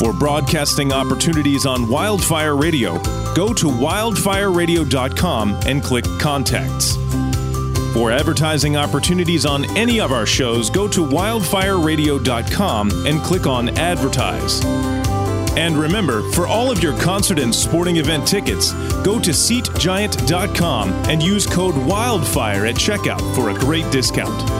For broadcasting opportunities on Wildfire Radio, go to wildfireradio.com and click Contacts. For advertising opportunities on any of our shows, go to wildfireradio.com and click on Advertise. And remember, for all of your concert and sporting event tickets, go to SeatGiant.com and use code WILDFIRE at checkout for a great discount.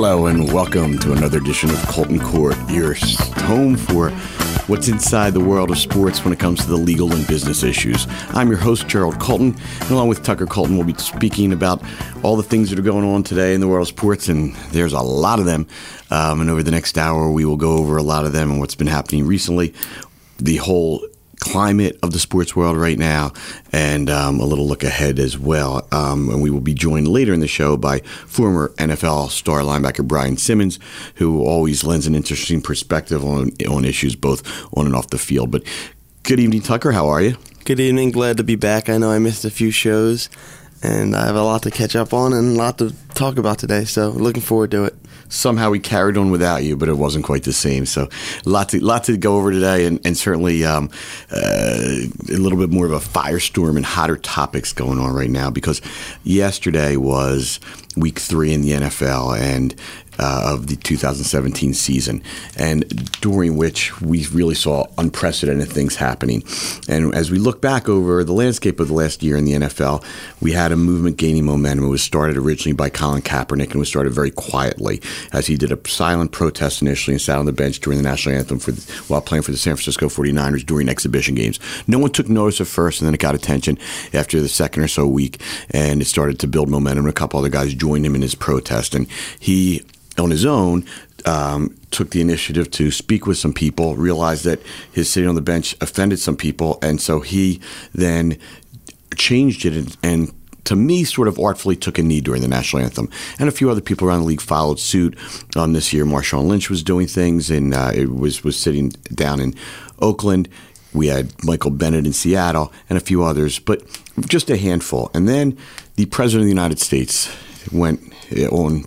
Hello and welcome to another edition of Colton Court, your home for what's inside the world of sports when it comes to the legal and business issues. I'm your host, Gerald Colton, and along with Tucker Colton, we'll be speaking about all the things that are going on today in the world of sports, and there's a lot of them. Um, and over the next hour, we will go over a lot of them and what's been happening recently. The whole climate of the sports world right now and um, a little look ahead as well. Um, and we will be joined later in the show by former NFL star linebacker Brian Simmons, who always lends an interesting perspective on, on issues both on and off the field. But good evening, Tucker. How are you? Good evening. Glad to be back. I know I missed a few shows, and I have a lot to catch up on and a lot to talk about today. So looking forward to it somehow we carried on without you, but it wasn't quite the same. So, lot to lot to go over today, and, and certainly um, uh, a little bit more of a firestorm and hotter topics going on right now because yesterday was week three in the NFL, and uh, of the 2017 season, and during which we really saw unprecedented things happening. And as we look back over the landscape of the last year in the NFL, we had a movement gaining momentum. It was started originally by Colin Kaepernick and was started very quietly as he did a silent protest initially and sat on the bench during the national anthem for the, while playing for the San Francisco 49ers during exhibition games. No one took notice at first, and then it got attention after the second or so week, and it started to build momentum. A couple other guys joined him in his protest, and he on his own, um, took the initiative to speak with some people, realized that his sitting on the bench offended some people, and so he then changed it and, and to me, sort of artfully took a knee during the national anthem. And a few other people around the league followed suit. Um, this year, Marshawn Lynch was doing things, and uh, it was was sitting down in Oakland. We had Michael Bennett in Seattle, and a few others, but just a handful. And then the president of the United States went on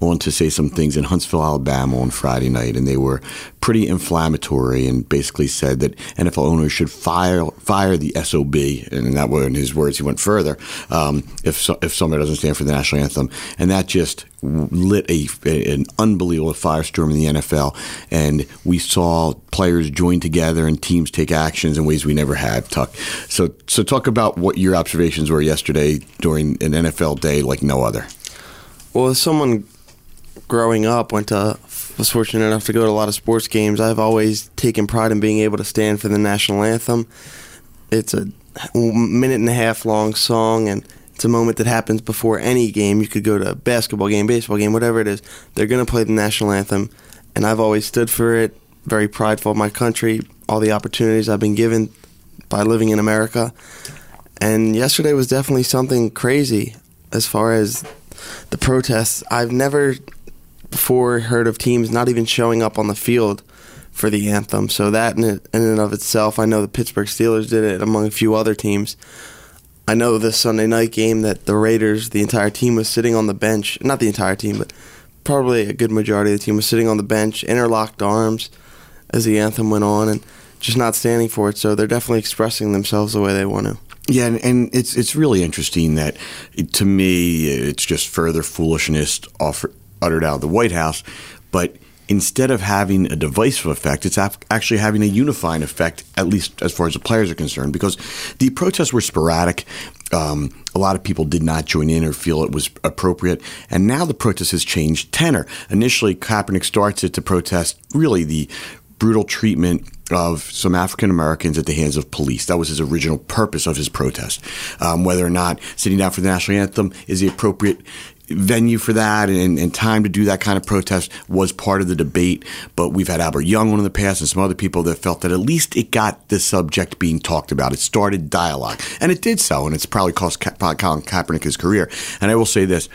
on to say some things in Huntsville, Alabama on Friday night, and they were pretty inflammatory and basically said that NFL owners should fire fire the SOB, and that were in his words. He went further um, if so, if somebody doesn't stand for the national anthem, and that just lit a, an unbelievable firestorm in the NFL, and we saw players join together and teams take actions in ways we never had. Tuck, so so talk about what your observations were yesterday during an NFL day like no other. Well, as someone growing up went to was fortunate enough to go to a lot of sports games. I've always taken pride in being able to stand for the national anthem. It's a minute and a half long song, and it's a moment that happens before any game. You could go to a basketball game, baseball game, whatever it is. They're going to play the national anthem, and I've always stood for it. Very prideful of my country, all the opportunities I've been given by living in America. And yesterday was definitely something crazy as far as the protests. I've never before heard of teams not even showing up on the field for the anthem. So that in, and of itself, I know the Pittsburgh Steelers did it among a few other teams. I know this Sunday night game that the Raiders, the entire team was sitting on the bench. Not the entire team, but probably a good majority of the team was sitting on the bench, interlocked arms as the anthem went on, and just not standing for it. So they're definitely expressing themselves the way they want to. Yeah, and, and, it's it's really interesting that to me it's just further foolishness offer, uttered out of the White House, but instead of having a divisive effect, it's actually having a unifying effect, at least as far as the players are concerned, because the protests were sporadic. Um, a lot of people did not join in or feel it was appropriate. And now the protest has changed tenor. Initially, Kaepernick starts it to protest really the brutal treatment of some African Americans at the hands of police. That was his original purpose of his protest. Um, whether or not sitting down for the national anthem is the appropriate venue for that and, and, time to do that kind of protest was part of the debate. But we've had Albert Young on in the past and some other people that felt that at least it got the subject being talked about. It started dialogue, and it did so, and it's probably cost Ka- Colin Kaepernick his career. And I will say this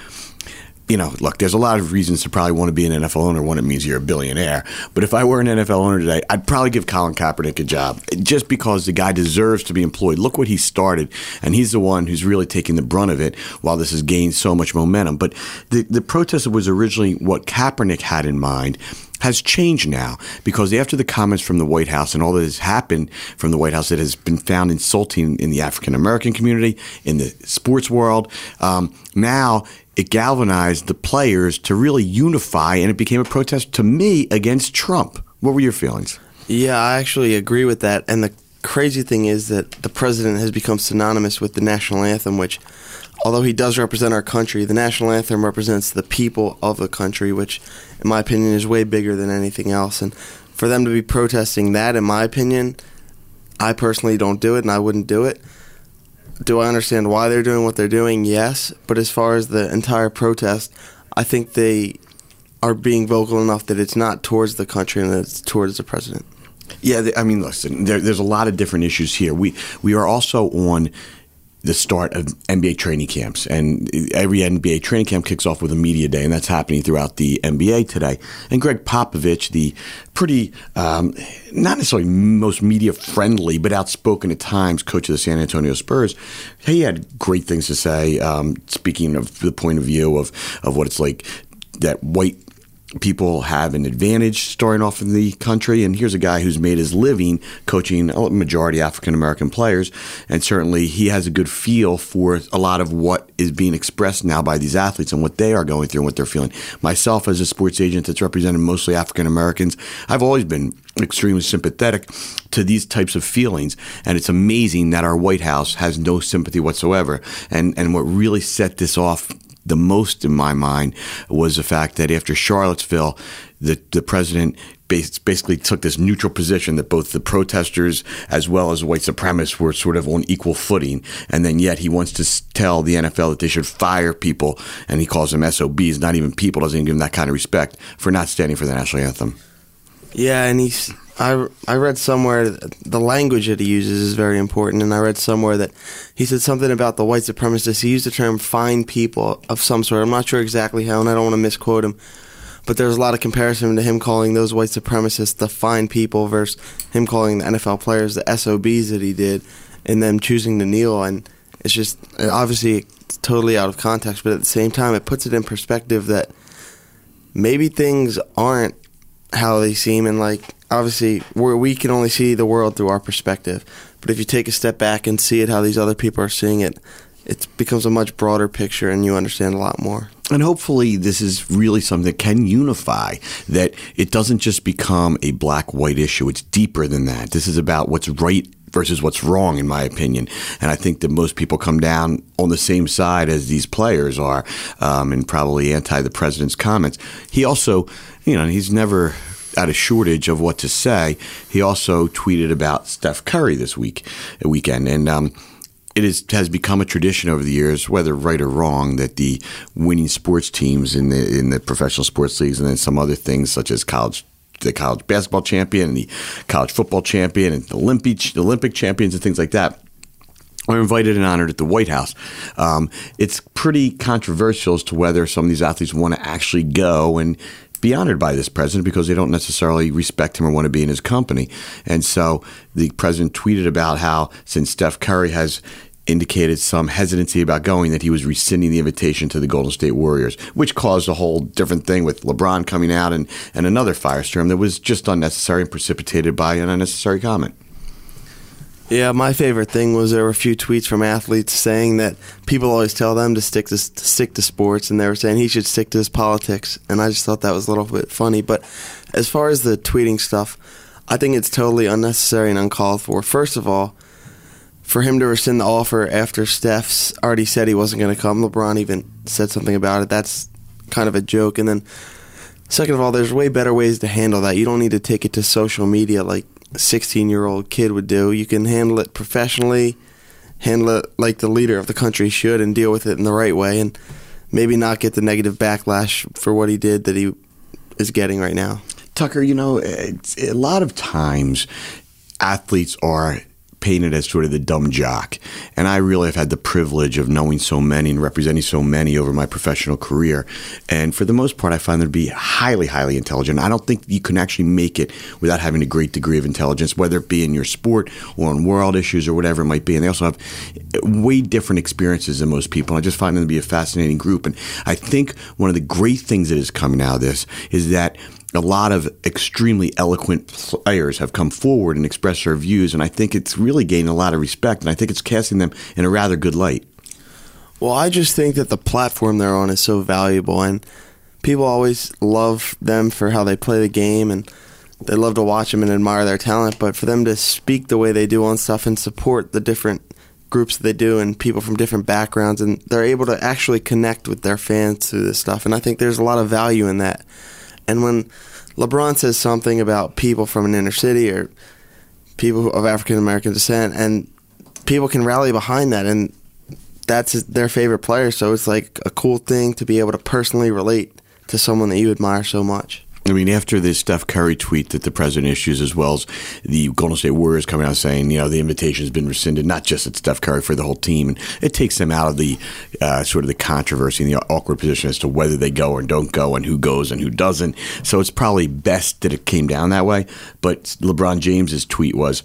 you know, look, there's a lot of reasons to probably want to be an NFL owner. One, it means you're a billionaire. But if I were an NFL owner today, I'd probably give Colin Kaepernick a job just because the guy deserves to be employed. Look what he started, and he's the one who's really taking the brunt of it while this has gained so much momentum. But the, the protest that was originally what Kaepernick had in mind has changed now because after the comments from the White House and all that has happened from the White House that has been found insulting in the African American community, in the sports world, um, now it galvanized the players to really unify, and it became a protest to me against Trump. What were your feelings? Yeah, I actually agree with that. And the crazy thing is that the president has become synonymous with the national anthem, which, although he does represent our country, the national anthem represents the people of the country, which, in my opinion, is way bigger than anything else. And for them to be protesting that, in my opinion, I personally don't do it, and I wouldn't do it do I understand why they're doing what they're doing? Yes. But as far as the entire protest, I think they are being vocal enough that it's not towards the country and that it's towards the president. Yeah, I mean, listen, there, there's a lot of different issues here. We we are also on the start of NBA training camps. And every NBA training camp kicks off with a media day, and that's happening throughout the NBA today. And Gregg Popovich, the pretty, um, not necessarily most media friendly, but outspoken at times coach of the San Antonio Spurs, he had great things to say, um, speaking of the point of view of, of what it's like that white people have an advantage starting off in the country. And here's a guy who's made his living coaching a majority African American players. And certainly he has a good feel for a lot of what is being expressed now by these athletes and what they are going through and what they're feeling. Myself, as a sports agent that's represented mostly African Americans, I've always been extremely sympathetic to these types of feelings. And it's amazing that our White House has no sympathy whatsoever. And, and what really set this off the most in my mind was the fact that after Charlottesville, the, the president basically took this neutral position that both the protesters as well as white supremacists were sort of on equal footing. And then yet he wants to tell the NFL that they should fire people, and he calls them SOBs, not even people, doesn't even give them that kind of respect for not standing for the national anthem. Yeah, and he's I, I read somewhere the language that he uses is very important, and I read somewhere that he said something about the white supremacists. He used the term "fine people" of some sort. I'm not sure exactly how, and I don't want to misquote him. But there's a lot of comparison to him calling those white supremacists the fine people versus him calling the NFL players the SOBs that he did, and them choosing to kneel. And it's just obviously it's totally out of context, but at the same time, it puts it in perspective that maybe things aren't how they seem, and like obviously we can only see the world through our perspective. But if you take a step back and see it how these other people are seeing it, it becomes a much broader picture and you understand a lot more. And hopefully, this is really something that can unify, that it doesn't just become a black white issue. It's deeper than that. This is about what's right versus what's wrong, in my opinion. And I think that most people come down on the same side as these players are, um, and probably anti the president's comments. He also, you know, he's never at a shortage of what to say. He also tweeted about Steph Curry this week, weekend, and um, it is, has become a tradition over the years, whether right or wrong, that the winning sports teams in the in the professional sports leagues and then some other things such as college the college basketball champion and the college football champion and the Olympic Olympic champions and things like that are invited and honored at the White House. Um, it's pretty controversial as to whether some of these athletes want to actually go and be honored by this president because they don't necessarily respect him or want to be in his company. And so the president tweeted about how since Steph Curry has indicated some hesitancy about going that he was rescinding the invitation to the Golden State Warriors, which caused a whole different thing with LeBron coming out and, and another firestorm that was just unnecessary and precipitated by an unnecessary comment. Yeah, my favorite thing was there were a few tweets from athletes saying that people always tell them to stick to, to stick to sports, and they were saying he should stick to his politics, and I just thought that was a little bit funny. But as far as the tweeting stuff, I think it's totally unnecessary and uncalled for. First of all, for him to rescind the offer after Steph's already said he wasn't going to come, LeBron even said something about it. That's kind of a joke, and then Second of all, there's way better ways to handle that. You don't need to take it to social media like 16 year old kid would do. You can handle it professionally, handle it like the leader of the country should, and deal with it in the right way, and maybe not get the negative backlash for what he did that he is getting right now. Tucker, you know, a lot of times athletes are painted as sort of the dumb jock. And I really have had the privilege of knowing so many and representing so many over my professional career. And for the most part, I find them to be highly, highly intelligent. I don't think you can actually make it without having a great degree of intelligence, whether it be in your sport or on world issues or whatever it might be. And they also have way different experiences than most people. And I just find them to be a fascinating group. And I think one of the great things that is coming out of this is that a lot of extremely eloquent players have come forward and expressed their views, and I think it's really gained a lot of respect, and I think it's casting them in a rather good light. Well, I just think that the platform they're on is so valuable, and people always love them for how they play the game, and they love to watch them and admire their talent. But for them to speak the way they do on stuff and support the different groups that they do and people from different backgrounds, and they're able to actually connect with their fans through this stuff, and I think there's a lot of value in that. And when LeBron says something about people from an inner city or people of African American descent, and people can rally behind that, and that's their favorite player. So it's like a cool thing to be able to personally relate to someone that you admire so much. I mean, after this Steph Curry tweet that the president issues, as well as the Golden State Warriors coming out saying, you know, the invitation has been rescinded, not just at Steph Curry for the whole team, and it takes them out of the uh, sort of the controversy and the awkward position as to whether they go or don't go, and who goes and who doesn't. So it's probably best that it came down that way. But LeBron James's tweet was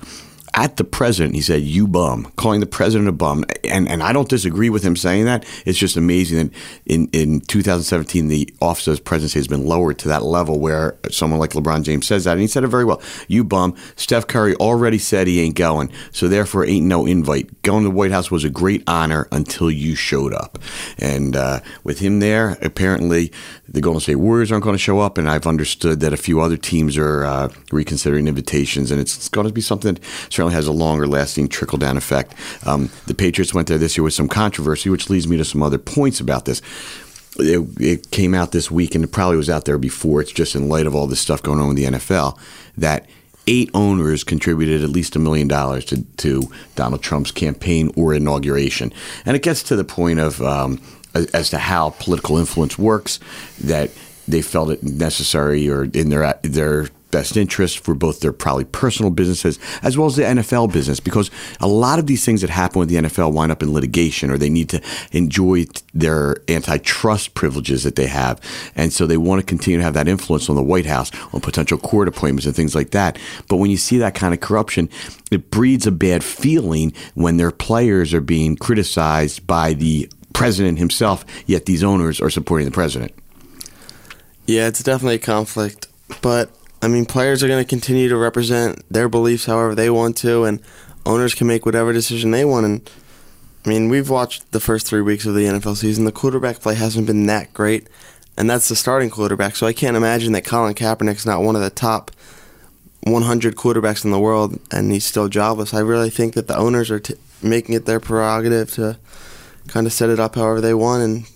at the president, he said, "You bum," calling the president a bum, and and I don't disagree with him saying that. It's just amazing that in in 2017 the office of presidency has been lowered to that level where someone like LeBron James says that, and he said it very well. You bum. Steph Curry already said he ain't going, so therefore ain't no invite. Going to the White House was a great honor until you showed up, and uh, with him there, apparently the Golden State Warriors aren't going to show up, and I've understood that a few other teams are uh, reconsidering invitations, and it's, it's going to be something that has a longer lasting trickle down effect. Um, the Patriots went there this year with some controversy, which leads me to some other points about this. It, it, came out this week, and it probably was out there before. It's just in light of all this stuff going on with the NFL that eight owners contributed at least a million dollars to, to Donald Trump's campaign or inauguration. And it gets to the point of um, as to how political influence works, that they felt it necessary or in their their best interest for both their probably personal businesses as well as the NFL business because a lot of these things that happen with the NFL wind up in litigation or they need to enjoy their antitrust privileges that they have and so they want to continue to have that influence on the White House on potential court appointments and things like that but when you see that kind of corruption it breeds a bad feeling when their players are being criticized by the president himself, yet these owners are supporting the president. Yeah, it's definitely a conflict. But, I mean, players are going to continue to represent their beliefs however they want to, and owners can make whatever decision they want. And, I mean, we've watched the first three weeks of the NFL season. The quarterback play hasn't been that great, and that's the starting quarterback. So I can't imagine that Colin Kaepernick's not one of the top 100 quarterbacks in the world, and he's still jobless. I really think that the owners are t- making it their prerogative to kind of set it up however they want and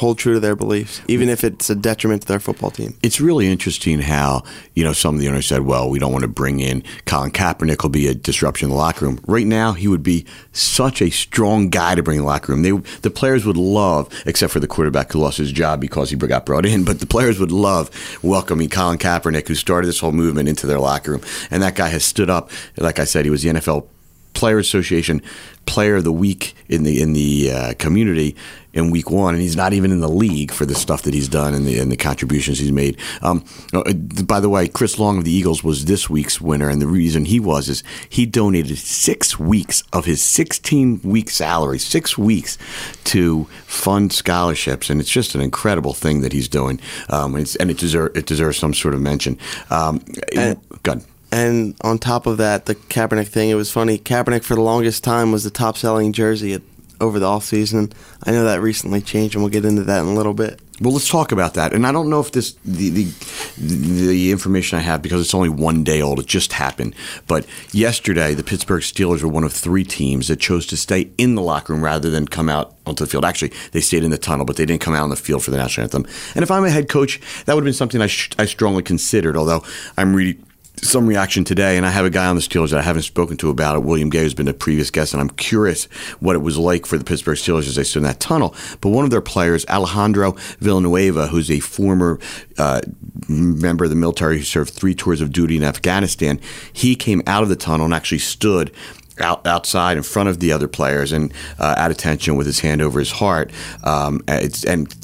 hold true to their beliefs, even if it's a detriment to their football team. It's really interesting how, you know, some of the owners said, well, we don't want to bring in Colin Kaepernick will be a disruption in the locker room. Right now, he would be such a strong guy to bring in the locker room. They, the players would love, except for the quarterback who lost his job because he got brought in, but the players would love welcoming Colin Kaepernick, who started this whole movement into their locker room. And that guy has stood up. Like I said, he was the NFL Player Association Player of the Week in the in the uh, community in Week One, and he's not even in the league for the stuff that he's done and the and the contributions he's made. Um, uh, by the way, Chris Long of the Eagles was this week's winner, and the reason he was is he donated six weeks of his 16 week salary, six weeks, to fund scholarships, and it's just an incredible thing that he's doing, um, and, and, it deserves it deserves some sort of mention. Um, and, good. And on top of that, the Kaepernick thing, it was funny. Kaepernick for the longest time was the top selling jersey at over the off season. I know that recently changed, and we'll get into that in a little bit. Well, let's talk about that. And I don't know if this the, the the information I have because it's only one day old. It just happened. But yesterday, the Pittsburgh Steelers were one of three teams that chose to stay in the locker room rather than come out onto the field. Actually, they stayed in the tunnel, but they didn't come out on the field for the national anthem. And if I'm a head coach, that would have been something I, sh- I strongly considered. Although I'm really some reaction today, and I have a guy on the Steelers that I haven't spoken to about it. William Gay has been a previous guest, and I'm curious what it was like for the Pittsburgh Steelers as they stood in that tunnel. But one of their players, Alejandro Villanueva, who's a former uh, member of the military who served three tours of duty in Afghanistan, he came out of the tunnel and actually stood out, outside in front of the other players and uh, at attention with his hand over his heart. Um, and,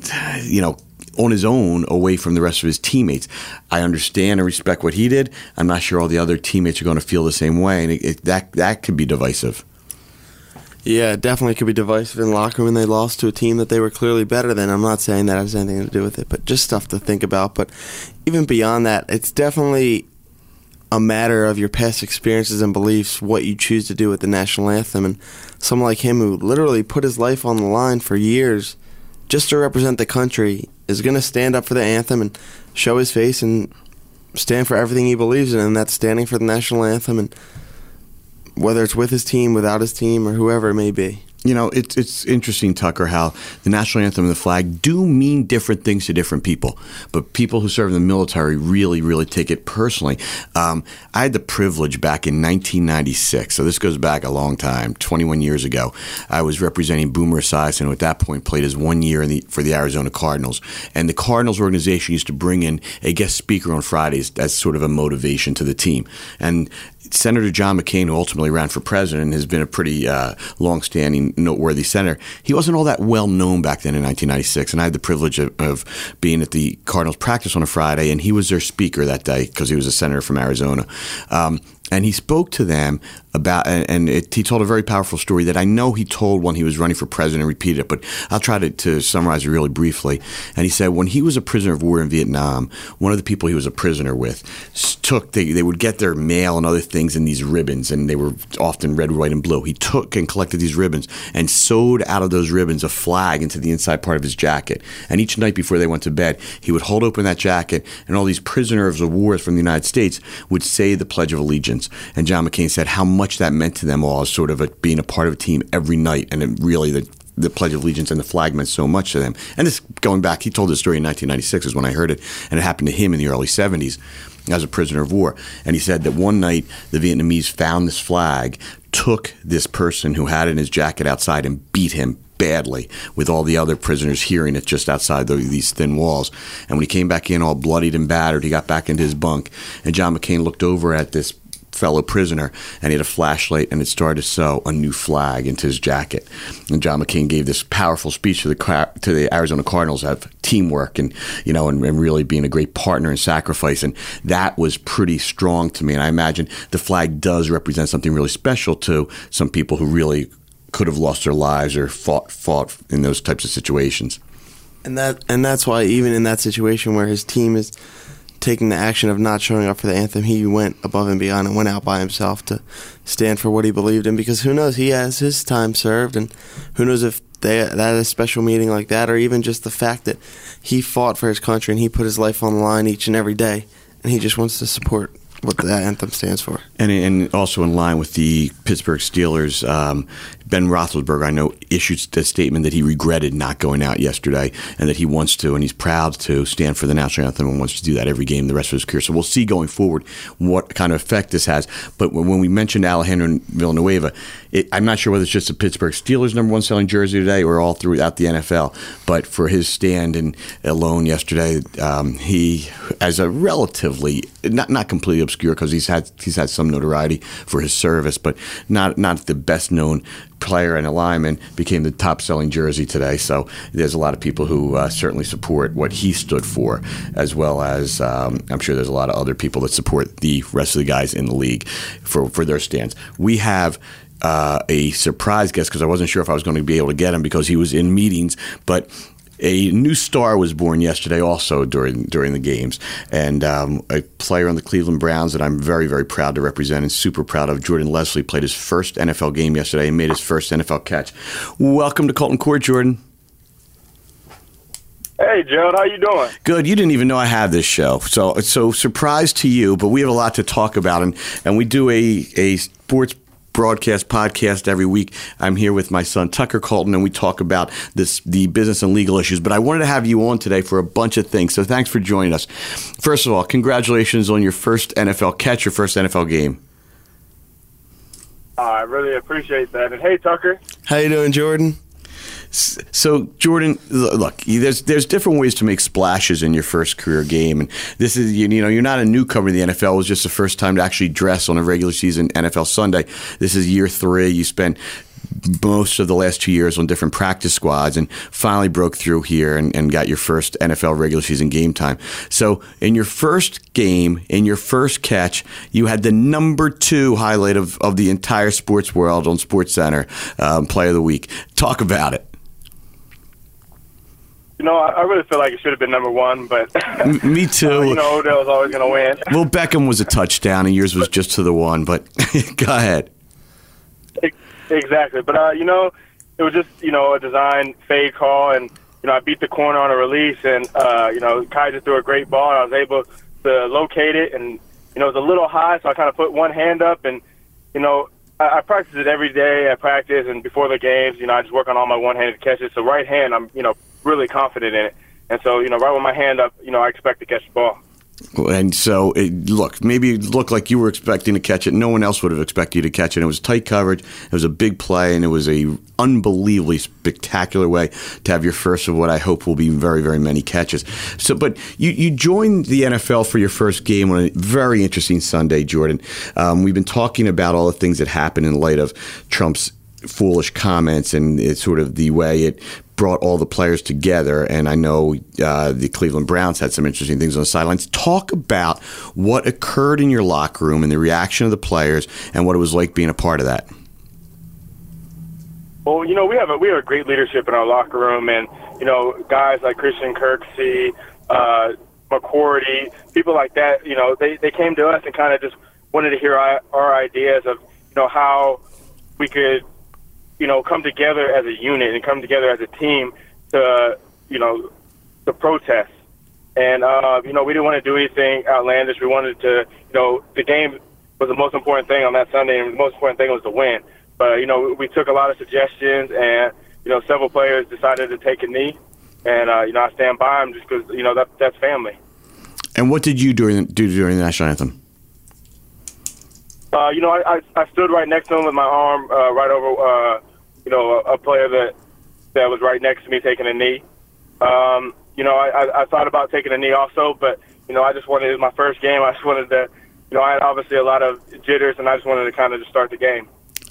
you know, on his own away from the rest of his teammates. I understand and respect what he did. I'm not sure all the other teammates are going to feel the same way, and it, it, that that could be divisive. Yeah, it definitely could be divisive in locker room when they lost to a team that they were clearly better than. I'm not saying that has anything to do with it, but just stuff to think about. But even beyond that, it's definitely a matter of your past experiences and beliefs, what you choose to do with the national anthem. And someone like him who literally put his life on the line for years just to represent the country is going to stand up for the anthem and show his face and stand for everything he believes in, and that's standing for the national anthem, and whether it's with his team, without his team, or whoever it may be you know, it's it's interesting, Tucker, how the national anthem and the flag do mean different things to different people. But people who serve in the military really, really take it personally. Um, I had the privilege back in 1996, so this goes back a long time, 21 years ago. I was representing Boomer Esiason, who at that point played his one year the, for the Arizona Cardinals. And the Cardinals organization used to bring in a guest speaker on Fridays as sort of a motivation to the team. And Senator John McCain, who ultimately ran for president, has been a pretty uh, long-standing, noteworthy senator. He wasn't all that well known back then in 1996, and I had the privilege of, of being at the Cardinals practice on a Friday, and he was their speaker that day because he was a senator from Arizona. Um, and he spoke to them about, and it, he told a very powerful story that I know he told when he was running for president and repeated it, but I'll try to, to, summarize it really briefly. And he said when he was a prisoner of war in Vietnam, one of the people he was a prisoner with took, they, they would get their mail and other things in these ribbons, and they were often red, white, and blue. He took and collected these ribbons and sewed out of those ribbons a flag into the inside part of his jacket. And each night before they went to bed, he would hold open that jacket, and all these prisoners of war from the United States would say the Pledge of Allegiance. And John McCain said how much that meant to them all sort of a, being a part of a team every night, and it really the the Pledge of Allegiance and the flag meant so much to them. And this going back, he told this story in 1996 is when I heard it, and it happened to him in the early 70s as a prisoner of war. And he said that one night the Vietnamese found this flag, took this person who had it in his jacket outside, and beat him badly with all the other prisoners hearing it just outside the, these thin walls. And when he came back in all bloodied and battered, he got back into his bunk, and John McCain looked over at this fellow prisoner, and he had a flashlight, and it started to sew a new flag into his jacket. And John McCain gave this powerful speech to the to the Arizona Cardinals of teamwork and you know, and, and really being a great partner and sacrifice, and that was pretty strong to me. And I imagine the flag does represent something really special to some people who really could have lost their lives or fought fought in those types of situations. And that and that's why even in that situation where his team is taking the action of not showing up for the anthem, he went above and beyond and went out by himself to stand for what he believed in. Because who knows, he has his time served, and who knows if they that a special meeting like that, or even just the fact that he fought for his country and he put his life on the line each and every day, and he just wants to support what that anthem stands for. And, and also in line with the Pittsburgh Steelers, um, Ben Roethlisberger, I know, issued a statement that he regretted not going out yesterday and that he wants to, and he's proud to stand for the national anthem and wants to do that every game the rest of his career. So we'll see going forward what kind of effect this has. But when we mentioned Alejandro Villanueva, it, I'm not sure whether it's just the Pittsburgh Steelers number one selling jersey today or all throughout the NFL. But for his stand and alone yesterday, um, he, as a relatively not not completely obscure because he's had he's had some notoriety for his service, but not not the best known player and a lineman became the top selling jersey today. So there's a lot of people who uh, certainly support what he stood for, as well as um, I'm sure there's a lot of other people that support the rest of the guys in the league for, for their stands. We have uh, a surprise guest because I wasn't sure if I was going to be able to get him because he was in meetings, but a new star was born yesterday, also during during the games, and um, a player on the Cleveland Browns that I'm very very proud to represent and super proud of. Jordan Leslie played his first NFL game yesterday and made his first NFL catch. Welcome to Colton Court, Jordan. Hey, Gerald, how you doing? Good. You didn't even know I had this show, so so surprise to you. But we have a lot to talk about, and and we do a a sports broadcast podcast every week. I'm here with my son Tucker Colton, and we talk about this the business and legal issues. But I wanted to have you on today for a bunch of things. So thanks for joining us. First of all, congratulations on your first NFL catch, your first NFL game. Uh, I really appreciate that. And hey, Tucker. How you doing, Jordan? So Jordan, look, there's there's different ways to make splashes in your first career game, and this is you, know you're not a newcomer to the NFL. It was just the first time to actually dress on a regular season NFL Sunday. This is year three. You spent most of the last two years on different practice squads and finally broke through here and, and, got your first NFL regular season game time. So, in your first game, in your first catch, you had the number two highlight of, of the entire sports world on Sports Center, um, Play of the Week. Talk about it. You know, I, really feel like it should have been number one, but me too. Uh, you know, Odell was always going to win. well, Beckham was a touchdown, and yours was just to the one. But go ahead. Exactly, but uh, you know, it was just you know a design fade call, and you know I beat the corner on a release, and uh, you know Kai just threw a great ball. And I was able to locate it, and you know it was a little high, so I kind of put one hand up, and you know I, I practice it every day. I practice, and before the games, you know I just work on all my one-handed catches. So right hand, I'm you know really confident in it. And so, you know, right with my hand up, you know, I expect to catch the ball. And so, it, look, maybe it looked like you were expecting to catch it. No one else would have expected you to catch it. It was tight coverage. It was a big play, and it was a unbelievably spectacular way to have your first of what I hope will be very, very many catches. So, but you you joined the NFL for your first game on a very interesting Sunday, Jordan. Um, we've been talking about all the things that happened in light of Trump's foolish comments and it's sort of the way it brought all the players together. And I know uh, the Cleveland Browns had some interesting things on the sidelines. Talk about what occurred in your locker room and the reaction of the players and what it was like being a part of that. Well, you know, we have a we have a great leadership in our locker room, and you know, guys like Christian Kirksey, uh, McCourty, people like that. You know, they they came to us and kind of just wanted to hear our, our ideas of you know how we could you know, come together as a unit and come together as a team to, you know, to protest. And, uh, you know, we didn't want to do anything outlandish. We wanted to, you know, the game was the most important thing on that Sunday, and the most important thing was to win. But, you know, we took a lot of suggestions, and, you know, several players decided to take a knee. And, uh, you know, I stand by them just because, you know, that, that's family. And what did you do during the national anthem? Uh, you know, I, I, I stood right next to him with my arm uh, right over, uh, you know, a, a player that that was right next to me taking a knee. Um, you know, I, I, I thought about taking a knee also, but you know, I just wanted it was my first game. I just wanted to, you know, I had obviously a lot of jitters, and I just wanted to kind of just start the game.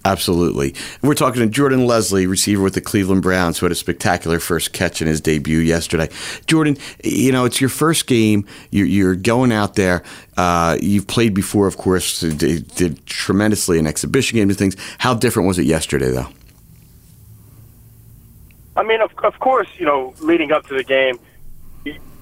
Absolutely. We're talking to Jordan Leslie, receiver with the Cleveland Browns, who had a spectacular first catch in his debut yesterday. Jordan, you know, it's your first game. You're, going out there. Uh, you've played before, of course, did, did tremendously in exhibition games and things. How different was it yesterday, though? I mean, of, of course, you know, leading up to the game,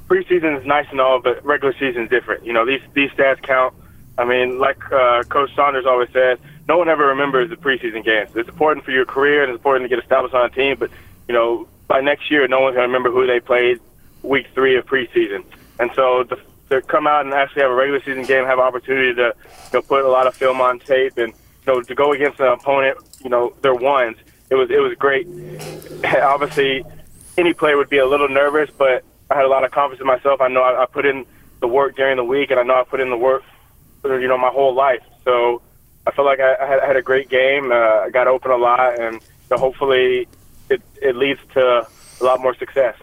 preseason is nice and all, but regular season is different. You know, these these stats count. I mean, like uh, Coach Saunders always says, no one ever remembers the preseason games. It's important for your career and it's important to get established on a team, but you know, by next year, no one's going to remember who they played week three of preseason. And so to, to come out and actually have a regular season game, have an opportunity to you know put a lot of film on tape, and you know to go against an opponent, you know, their ones. It was it was great. Obviously, any player would be a little nervous, but I had a lot of confidence in myself. I know I, I put in the work during the week, and I know I put in the work, you know, my whole life. So I feel like I, I, had, I had a great game. Uh, I got open a lot, and so hopefully it, it leads to a lot more success.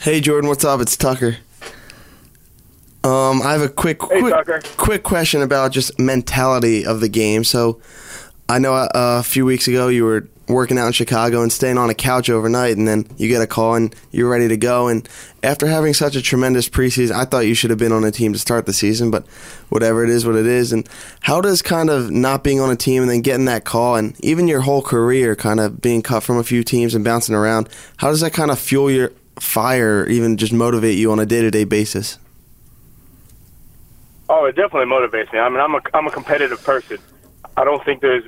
Hey, Jordan, what's up? It's Tucker. Um, I have a quick, hey, quick, Tucker. quick question about just mentality of the game. So, I know uh, a few weeks ago you were working out in Chicago and staying on a couch overnight, and then you get a call and you're ready to go. And after having such a tremendous preseason, I thought you should have been on a team to start the season, but whatever it is, what it is. And how does kind of not being on a team and then getting that call, and even your whole career kind of being cut from a few teams and bouncing around, how does that kind of fuel your fire, or even just motivate you on a day to day basis? Oh, it definitely motivates me. I mean, I'm a I'm a competitive person. I don't think there's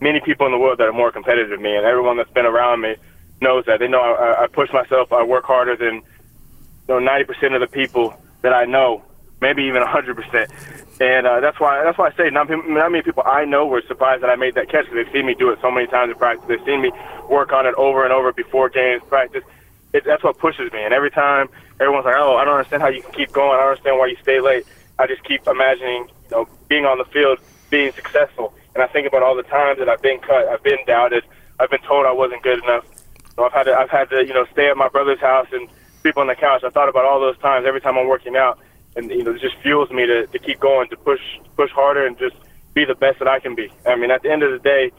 many people in the world that are more competitive than me, and everyone that's been around me knows that. They know I, I push myself. I work harder than you know 90% of the people that I know, maybe even 100%. And uh, that's why that's why I say not, not many people I know were surprised that I made that catch because they've seen me do it so many times in practice. They've seen me work on it over and over before games, practice. It, that's what pushes me. And every time everyone's like, "Oh, I don't understand how you can keep going. I don't understand why you stay late." I just keep imagining, you know, being on the field, being successful. And I think about all the times that I've been cut, I've been doubted, I've been told I wasn't good enough. So I've had to, I've had to, you know, stay at my brother's house and sleep on the couch. I thought about all those times every time I'm working out, and you know, it just fuels me to, to keep going, to push, push harder, and just be the best that I can be. I mean, at the end of the day,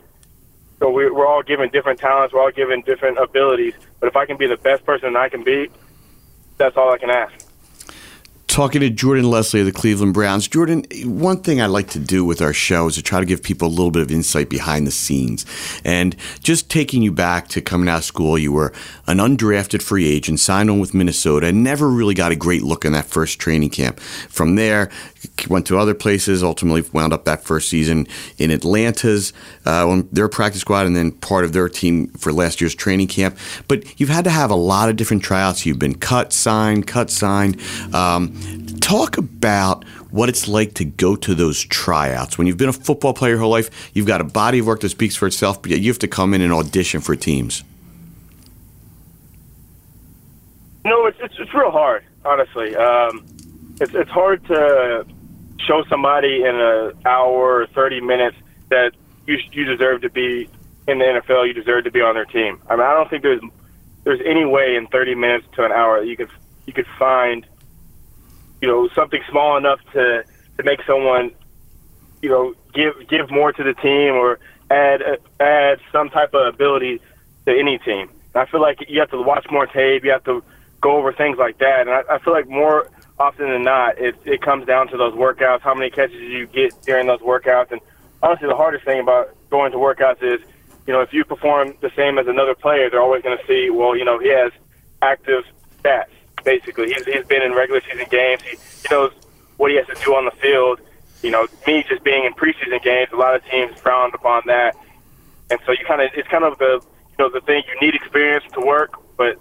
so we, we're all given different talents, we're all given different abilities. But if I can be the best person I can be, that's all I can ask talking to Jordan Leslie of the Cleveland Browns. Jordan, one thing I like to do with our show is to try to give people a little bit of insight behind the scenes. And just taking you back to coming out of school, you were an undrafted free agent, signed on with Minnesota, and never really got a great look in that first training camp. From there, went to other places, ultimately wound up that first season in Atlanta's, uh, on their practice squad, and then part of their team for last year's training camp. But you've had to have a lot of different tryouts. You've been cut, signed, cut, signed. Um, talk about what it's like to go to those tryouts. When you've been a football player your whole life, you've got a body of work that speaks for itself, but yet you have to come in and audition for teams. No, it's it's, it's real hard, honestly. Um, it's it's hard to show somebody in an hour or thirty minutes that you you deserve to be in the NFL. You deserve to be on their team. I mean, I don't think there's there's any way in thirty minutes to an hour that you could you could find you know, something small enough to to make someone, you know, give give more to the team or add add some type of ability to any team. I feel like you have to watch more tape. You have to go over things like that. And I, I feel like more often than not, it it comes down to those workouts. How many catches you get during those workouts? And honestly, the hardest thing about going to workouts is, you know, if you perform the same as another player, they're always going to see, well, you know, he has active stats basically. He's, he's been in regular season games. He, he knows what he has to do on the field. You know, me just being in preseason games, a lot of teams frowned upon that. And so you kind of, it's kind of the, you know, the thing you need experience to work, but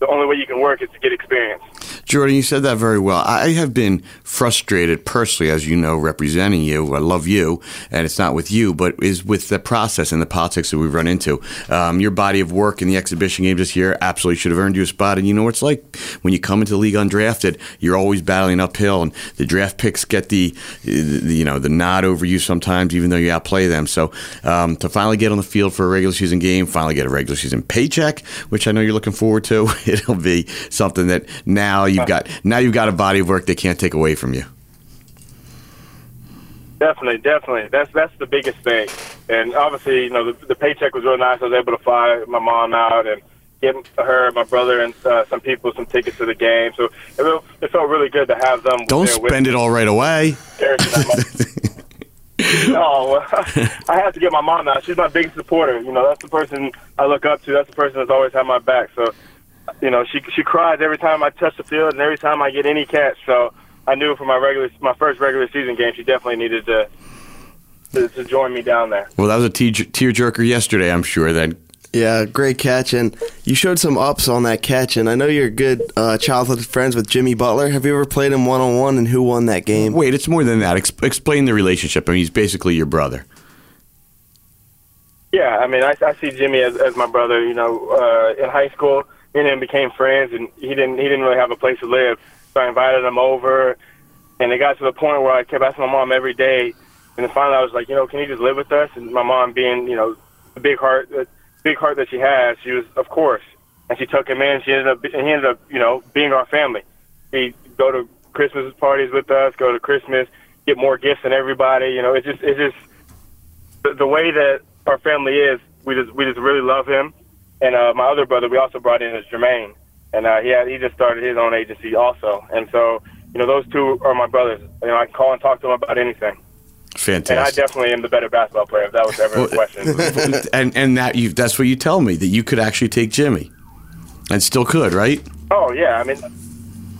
the only way you can work is to get experience. Jordan, you said that very well. I have been frustrated personally, as you know, representing you. I love you, and it's not with you, but is with the process and the politics that we've run into. Um, your body of work in the exhibition game this year absolutely should have earned you a spot. And you know what it's like when you come into the league undrafted, you're always battling uphill, and the draft picks get the, the you know the nod over you sometimes, even though you outplay them. So um, to finally get on the field for a regular season game, finally get a regular season paycheck, which I know you're looking forward to, it'll be something that now you you've got now you've got a body of work they can't take away from you. Definitely, definitely. That's that's the biggest thing. And obviously, you know, the, the paycheck was real nice. I was able to fly my mom out and give her, my brother, and uh, some people some tickets to the game. So it, it felt really good to have them. Don't spend it all right away. no, I have to get my mom out. She's my biggest supporter. You know, that's the person I look up to. That's the person that's always had my back. So you know, she she cries every time I touch the field and every time I get any catch. So I knew for my regular my first regular season game, she definitely needed to to, to join me down there. Well, that was a tearjerker yesterday. I'm sure that. Yeah, great catch, and you showed some ups on that catch. And I know you're good uh, childhood friends with Jimmy Butler. Have you ever played him one on one, and who won that game? Wait, it's more than that. Ex- explain the relationship. I mean, he's basically your brother. Yeah, I mean, I, I see Jimmy as, as my brother. You know, uh, in high school, and him became friends, and he didn't he didn't really have a place to live, so I invited him over, and it got to the point where I kept asking my mom every day, and then finally I was like, you know, can you just live with us? And my mom, being you know, the big heart, the big heart that she has, she was of course, and she took him in. She ended up, and he ended up, you know, being our family. He go to Christmas parties with us, go to Christmas, get more gifts than everybody. You know, it's just it's just the, the way that our family is. We just we just really love him and uh, my other brother we also brought in is Jermaine, and uh, he had, he just started his own agency also. And so you know those two are my brothers. You know I can call and talk to them about anything. Fantastic. And I definitely am the better basketball player. If that was ever a question. and and that you that's what you tell me that you could actually take Jimmy, and still could, right? Oh yeah, I mean,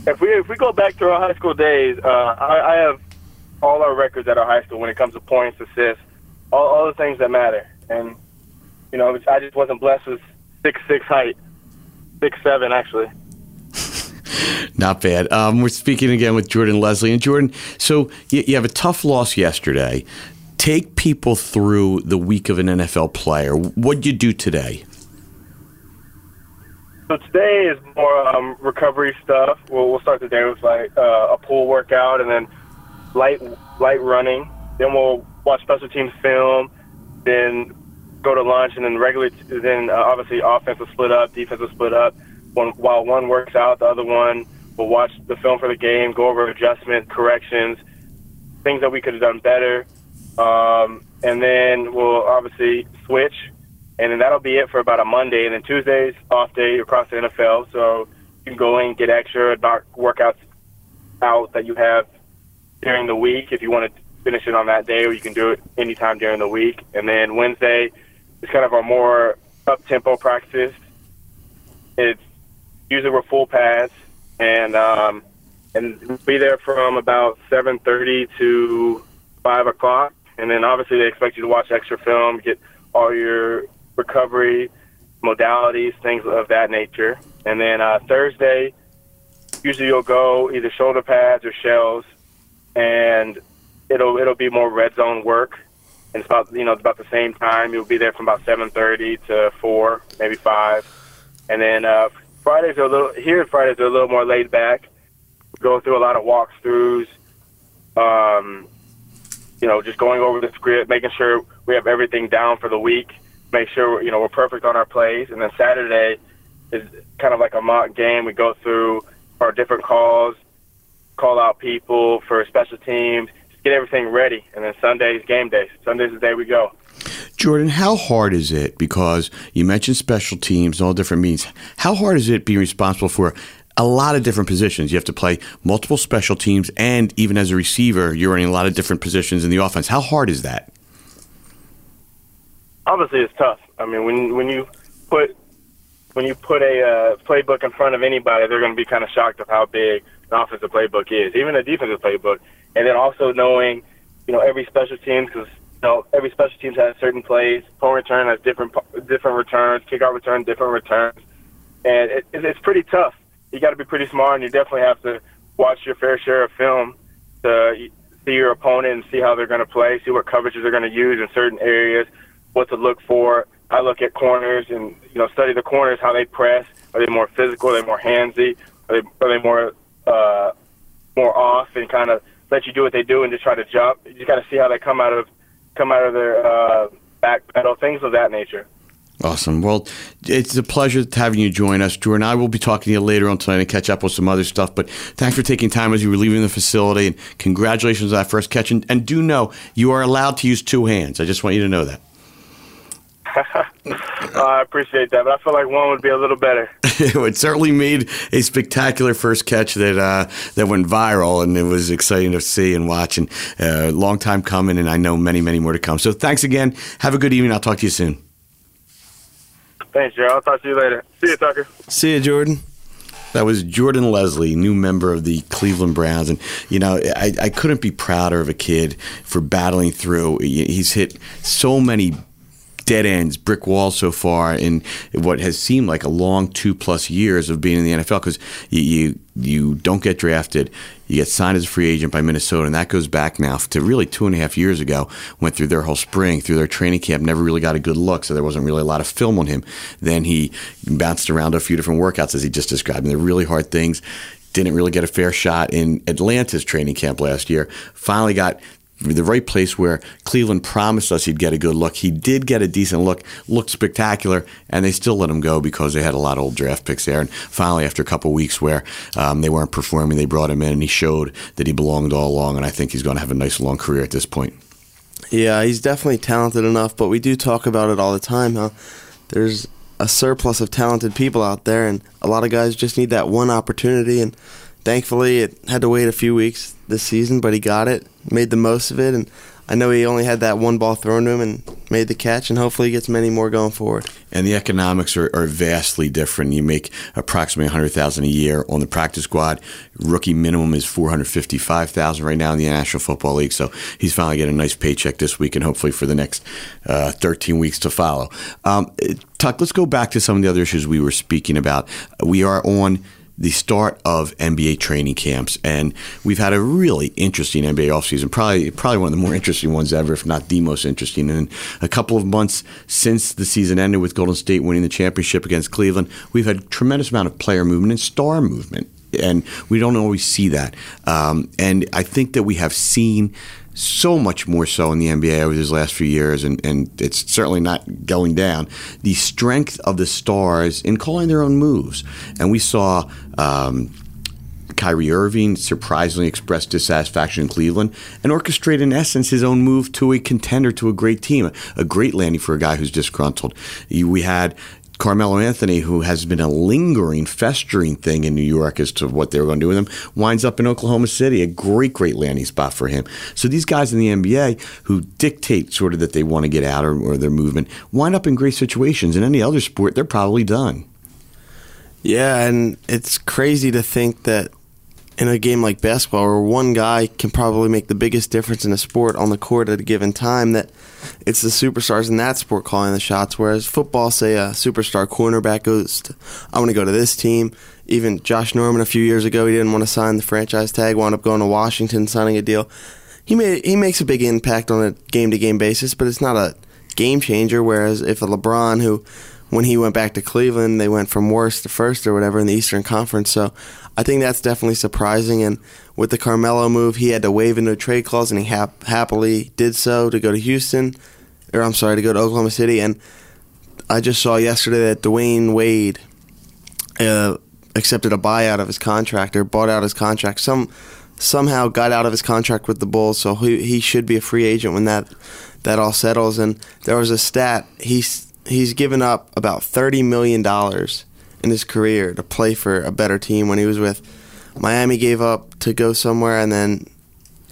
if we if we go back to our high school days, uh, I, I have all our records at our high school when it comes to points, assists, all, all the things that matter. And you know, I just wasn't blessed with six six height, six seven actually. Not bad. Um, we're speaking again with Jordan Leslie. And Jordan, so you, you have a tough loss yesterday. Take people through the week of an NFL player. What'd you do today? So today is more um, recovery stuff. We'll, we'll start the day with like uh, a pool workout and then light light running. Then we'll watch special teams film. Then go to lunch and then regular. Then uh, obviously offense will split up, defense will split up. One, while one works out, the other one will watch the film for the game, go over adjustments, corrections, things that we could have done better, um, and then we'll obviously switch and then that'll be it for about a Monday. And then Tuesday's off day across the NFL, so you can go in get extra workouts out that you have during the week if you want to finish it on that day, or you can do it anytime during the week. And then Wednesday is kind of our more up tempo practice. It's usually we're full pads, and um, and be there from about 7:30 to five o'clock. And then obviously they expect you to watch extra film, get all your recovery modalities, things of that nature. And then uh, Thursday, usually you'll go either shoulder pads or shells, and it'll it'll be more red zone work. And it's about you know it's about the same time. You'll be there from about 7:30 to four, maybe five, and then uh, Fridays are a little here. Fridays are a little more laid back. Go through a lot of walkthroughs. Um, you know, just going over the script, making sure we have everything down for the week make sure you know we're perfect on our plays. And then Saturday is kind of like a mock game. We go through our different calls, call out people for special teams, get everything ready. And then Sunday's game day. Sunday's the day we go. Jordan, how hard is it? Because you mentioned special teams and all different means. How hard is it being responsible for a lot of different positions? You have to play multiple special teams, and even as a receiver, you're running a lot of different positions in the offense. How hard is that? obviously it's tough. I mean, when when you put when you put a uh, playbook in front of anybody, they're going to be kind of shocked of how big an offensive playbook is, even a defensive playbook. And then also knowing, you know, every special team because you know every special team has certain plays. Punt return has different different returns. Kickoff return different returns, and it, it's pretty tough. You got to be pretty smart, and you definitely have to watch your fair share of film to see your opponent and see how they're going to play, see what coverages they're going to use in certain areas, what to look for. I look at corners and you know study the corners how they press. Are they more physical? Are they more handsy? Are they are they more uh, more off and kind of let you do what they do and just try to jump? You got to see how they come out of come out of their uh, back pedal, things of that nature. Awesome. Well, it's a pleasure having you join us, Drew, and I will be talking to you later on tonight and catch up with some other stuff. But thanks for taking time as you were leaving the facility, and congratulations on that first catch. And, and do know you are allowed to use two hands. I just want you to know that. I appreciate that, but I feel like one would be a little better. it certainly made a spectacular first catch that uh, that went viral, and it was exciting to see and watch. And uh, long time coming, and I know many, many more to come. So thanks again. Have a good evening. I'll talk to you soon. Thanks, Joe. I'll talk to you later. See you, Tucker. See you, Jordan. That was Jordan Leslie, new member of the Cleveland Browns. And, you know, I, I couldn't be prouder of a kid for battling through. He's hit so many dead ends, brick walls so far in what has seemed like a long two plus years of being in the NFL because you, you, you don't get drafted. You get signed as a free agent by Minnesota, and that goes back now to really two and a half years ago. Went through their whole spring, through their training camp, never really got a good look, so there wasn't really a lot of film on him. Then he bounced around a few different workouts, as he just described, and they're really hard things didn't really get a fair shot in Atlanta's training camp last year. Finally got the right place where Cleveland promised us he'd get a good look. He did get a decent look, looked spectacular, and they still let him go because they had a lot of old draft picks there. And finally, after a couple weeks where um, they weren't performing, they brought him in, and he showed that he belonged all along. And I think he's going to have a nice long career at this point. Yeah, he's definitely talented enough, but we do talk about it all the time. Huh? There's a surplus of talented people out there, and a lot of guys just need that one opportunity. And thankfully, it had to wait a few weeks this season, but he got it, made the most of it, and I know he only had that one ball thrown to him and made the catch, and hopefully he gets many more going forward. And the economics are, are vastly different. You make approximately 100000 a year on the practice squad. Rookie minimum is 455000 right now in the National Football League. So he's finally getting a nice paycheck this week and hopefully for the next uh, 13 weeks to follow. Um, Tuck, let's go back to some of the other issues we were speaking about. We are on – the start of NBA training camps, and we've had a really interesting NBA offseason, probably probably one of the more interesting ones ever, if not the most interesting. And a couple of months since the season ended with Golden State winning the championship against Cleveland, we've had a tremendous amount of player movement and star movement, and we don't always see that. Um, and I think that we have seen so much more so in the NBA over these last few years, and, and it's certainly not going down. The strength of the stars in calling their own moves. And we saw. Um, Kyrie Irving surprisingly expressed dissatisfaction in Cleveland and orchestrated, in essence, his own move to a contender to a great team, a great landing for a guy who's disgruntled. We had Carmelo Anthony, who has been a lingering, festering thing in New York as to what they were going to do with him, winds up in Oklahoma City, a great, great landing spot for him. So these guys in the NBA who dictate sort of that they want to get out or, or their movement wind up in great situations. In any other sport, they're probably done. Yeah, and it's crazy to think that in a game like basketball, where one guy can probably make the biggest difference in a sport on the court at a given time, that it's the superstars in that sport calling the shots. Whereas football, say a superstar cornerback goes, to, I want to go to this team. Even Josh Norman a few years ago, he didn't want to sign the franchise tag, wound up going to Washington, signing a deal. He made he makes a big impact on a game to game basis, but it's not a game changer. Whereas if a LeBron who when he went back to Cleveland, they went from worst to first or whatever in the Eastern Conference. So I think that's definitely surprising. And with the Carmelo move, he had to waive into a trade clause, and he hap- happily did so to go to Houston, or I'm sorry, to go to Oklahoma City. And I just saw yesterday that Dwyane Wade uh, accepted a buyout of his contract or bought out his contract. Some somehow got out of his contract with the Bulls, so he, he should be a free agent when that that all settles. And there was a stat he's he's given up about thirty million dollars in his career to play for a better team when he was with Miami gave up to go somewhere and then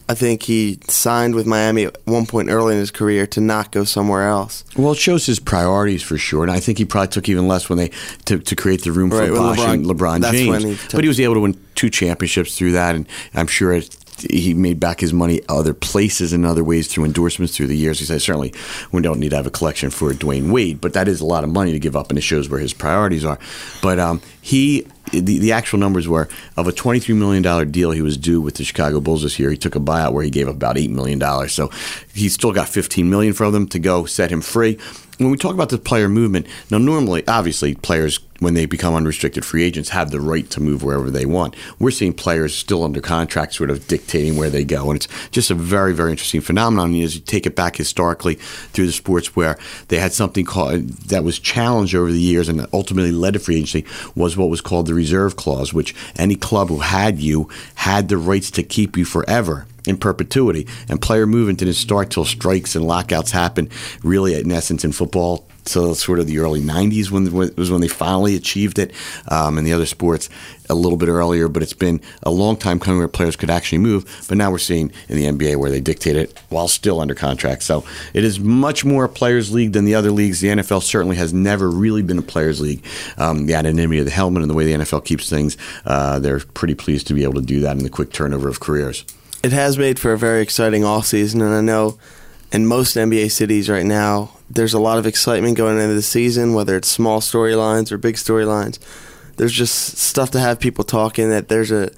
I think he signed with Miami at one point early in his career to not go somewhere else. Well, it shows his priorities for sure, and I think he probably took even less when they to, to create the room right, for LeBron, and LeBron James. He but he was able to win two championships through that, and I'm sure it, he made back his money other places and other ways through endorsements through the years. He said, certainly we don't need to have a collection for Dwyane Wade, but that is a lot of money to give up, and it shows where his priorities are. But um, he, the, the actual numbers were of a $23 million deal he was due with the Chicago Bulls this year. He took a buyout where he gave up about $8 million. So he's still got 15 million for them to go set him free when we talk about the player movement, now normally, obviously, players when they become unrestricted free agents have the right to move wherever they want. We're seeing players still under contract, sort of dictating where they go, and it's just a very, very interesting phenomenon. As you take it back historically through the sports where they had something called that was challenged over the years and ultimately led to free agency was what was called the reserve clause, which any club who had you had the rights to keep you forever in perpetuity. And player movement didn't start till strikes and lockouts happened, really, in essence, in football till sort of the early 90s when was when they finally achieved it. Um, and the other sports a little bit earlier, but it's been a long time coming where players could actually move. But now we're seeing in the NBA where they dictate it while still under contract. So it is much more a players' league than the other leagues. The NFL certainly has never really been a players' league. Um, the anonymity of the helmet and the way the NFL keeps things, uh, they're pretty pleased to be able to do that in the quick turnover of careers it has made for a very exciting off season, and I know in most NBA cities right now, there's a lot of excitement going into the season, whether it's small storylines or big storylines. There's just stuff to have people talking that there's a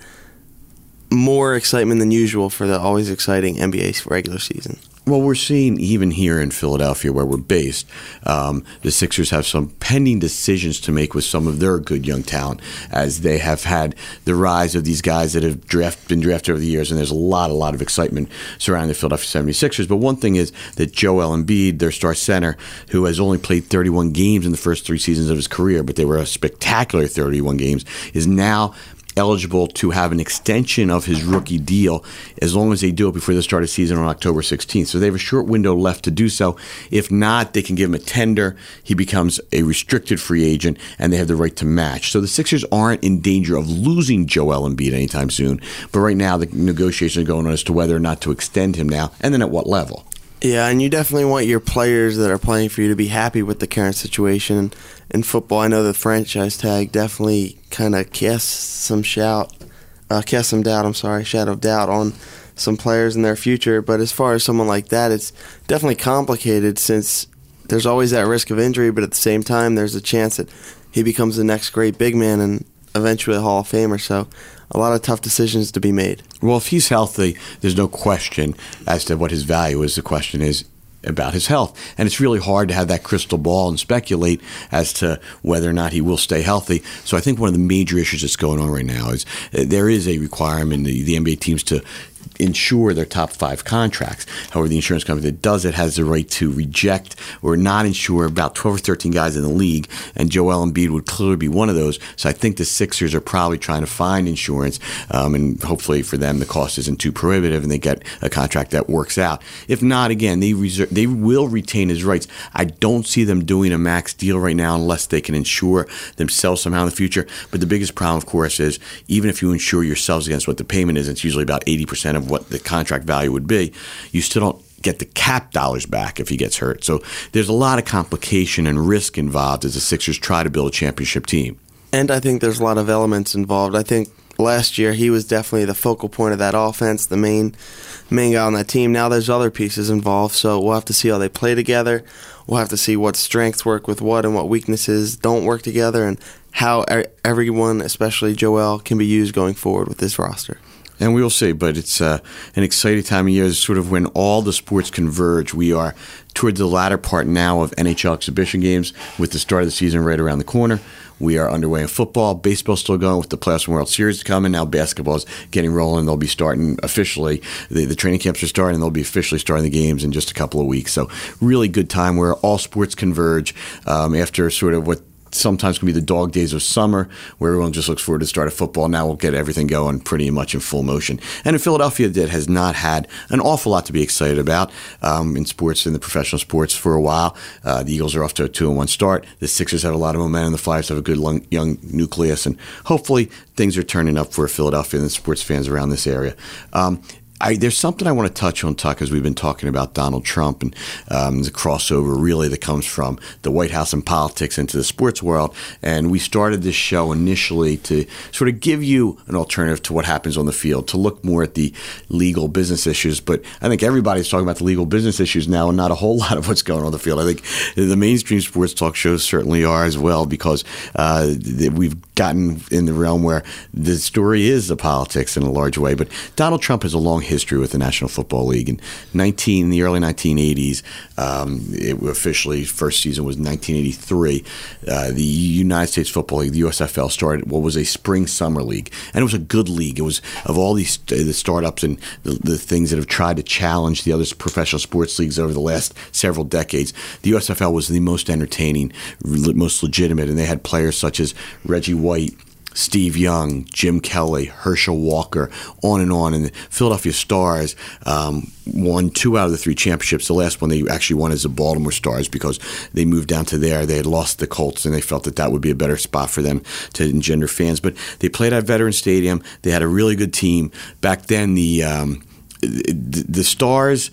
more excitement than usual for the always exciting NBA regular season. Well, we're seeing even here in Philadelphia, where we're based, um, the Sixers have some pending decisions to make with some of their good young talent, as they have had the rise of these guys that have draft, been drafted over the years, and there's a lot, a lot of excitement surrounding the Philadelphia 76ers. But one thing is that Joel Embiid, their star center, who has only played 31 games in the first three seasons of his career, but they were a spectacular 31 games, is now eligible to have an extension of his rookie deal as long as they do it before the start of season on October 16th. So they have a short window left to do so. If not, they can give him a tender. He becomes a restricted free agent, and they have the right to match. So the Sixers aren't in danger of losing Joel Embiid anytime soon. But right now, the negotiations are going on as to whether or not to extend him now, and then at what level. Yeah, and you definitely want your players that are playing for you to be happy with the current situation. In football, I know the franchise tag definitely kind of casts some shout, uh, casts some doubt. I'm sorry, shadow of doubt on some players in their future. But as far as someone like that, it's definitely complicated since there's always that risk of injury, but at the same time, there's a chance that he becomes the next great big man and eventually a Hall of Famer. So a lot of tough decisions to be made. Well, if he's healthy, there's no question as to what his value is. The question is about his health. And it's really hard to have that crystal ball and speculate as to whether or not he will stay healthy. So I think one of the major issues that's going on right now is uh, there is a requirement the, the NBA teams to insure their top five contracts. However, the insurance company that does it has the right to reject or not insure about 12 or 13 guys in the league, and Joel Embiid would clearly be one of those. So I think the Sixers are probably trying to find insurance, um, and hopefully for them the cost isn't too prohibitive and they get a contract that works out. If not, again, they reserve, they will retain his rights. I don't see them doing a max deal right now unless they can insure themselves somehow in the future. But the biggest problem, of course, is even if you insure yourselves against what the payment is, it's usually about 80% of what the contract value would be, you still don't get the cap dollars back if he gets hurt. So there's a lot of complication and risk involved as the Sixers try to build a championship team. And I think there's a lot of elements involved. I think last year he was definitely the focal point of that offense, the main main guy on that team. Now there's other pieces involved, so we'll have to see how they play together. We'll have to see what strengths work with what and what weaknesses don't work together and how everyone, especially Joel, can be used going forward with this roster and we will see. But it's uh, an exciting time of year. It's sort of when all the sports converge. We are toward the latter part now of NHL exhibition games, with the start of the season right around the corner. We are underway in football. Baseball's still going with the Playoffs and World Series coming. Now basketball is getting rolling. They'll be starting officially. The, the training camps are starting, and they'll be officially starting the games in just a couple of weeks. So really good time where all sports converge um, after sort of what sometimes can be the dog days of summer where everyone just looks forward to start a football. Now we'll get everything going pretty much in full motion. And in Philadelphia, that has not had an awful lot to be excited about um, in sports, in the professional sports for a while. Uh, the Eagles are off to a two and one start. The Sixers have a lot of momentum. The Flyers have a good young nucleus, and hopefully things are turning up for Philadelphia and the sports fans around this area. Um, I, there's something I want to touch on, Tuck, as we've been talking about Donald Trump and um, the crossover really that comes from the White House and politics into the sports world. And we started this show initially to sort of give you an alternative to what happens on the field, to look more at the legal business issues. But I think everybody's talking about the legal business issues now and not a whole lot of what's going on the field. I think the mainstream sports talk shows certainly are as well because uh, we've gotten in the realm where the story is the politics in a large way. But Donald Trump has a long history with the National Football League. In 19, in the early 1980s, um, it officially first season was 1983. Uh, the United States Football League, the USFL, started what was a spring summer league, and it was a good league. It was of all these the startups and the, the things that have tried to challenge the other professional sports leagues over the last several decades. The USFL was the most entertaining, most legitimate, and they had players such as Reggie White. Steve Young, Jim Kelly, Herschel Walker, on and on. And the Philadelphia Stars um, won two out of the three championships. The last one they actually won is the Baltimore Stars because they moved down to there. They had lost the Colts, and they felt that that would be a better spot for them to engender fans. But they played at Veteran Stadium. They had a really good team. Back then, the um, the, the Stars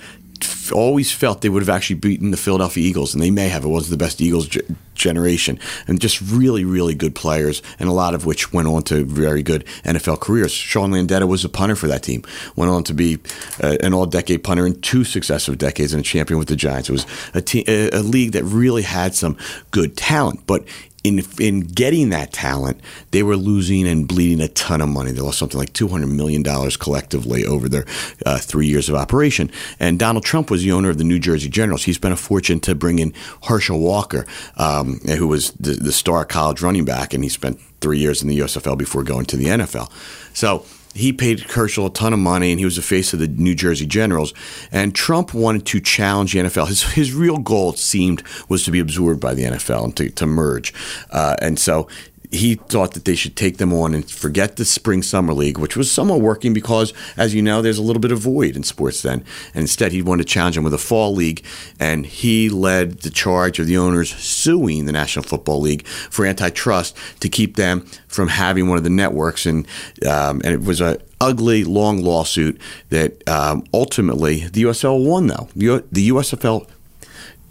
always felt they would have actually beaten the Philadelphia Eagles, and they may have. It was the best Eagles g- generation, and just really, really good players, and a lot of which went on to very good NFL careers. Sean Landeta was a punter for that team, went on to be uh, an all-decade punter in two successive decades and a champion with the Giants. It was a, te- a league that really had some good talent, but in in getting that talent, they were losing and bleeding a ton of money. They lost something like two hundred million dollars collectively over their uh, three years of operation. And Donald Trump was the owner of the New Jersey Generals. He spent a fortune to bring in Herschel Walker, um, who was the, the star college running back, and he spent three years in the USFL before going to the NFL. So he paid Herschel a ton of money, and he was the face of the New Jersey Generals. And Trump wanted to challenge the NFL. His his real goal, it seemed, was to be absorbed by the NFL and to, to merge. Uh, and so he thought that they should take them on and forget the spring summer league, which was somewhat working because, as you know, there's a little bit of void in sports then. And instead, he wanted to challenge them with a fall league, and he led the charge of the owners suing the National Football League for antitrust to keep them from having one of the networks. And um, and it was a ugly, long lawsuit that um, ultimately the USL won. Though the USFL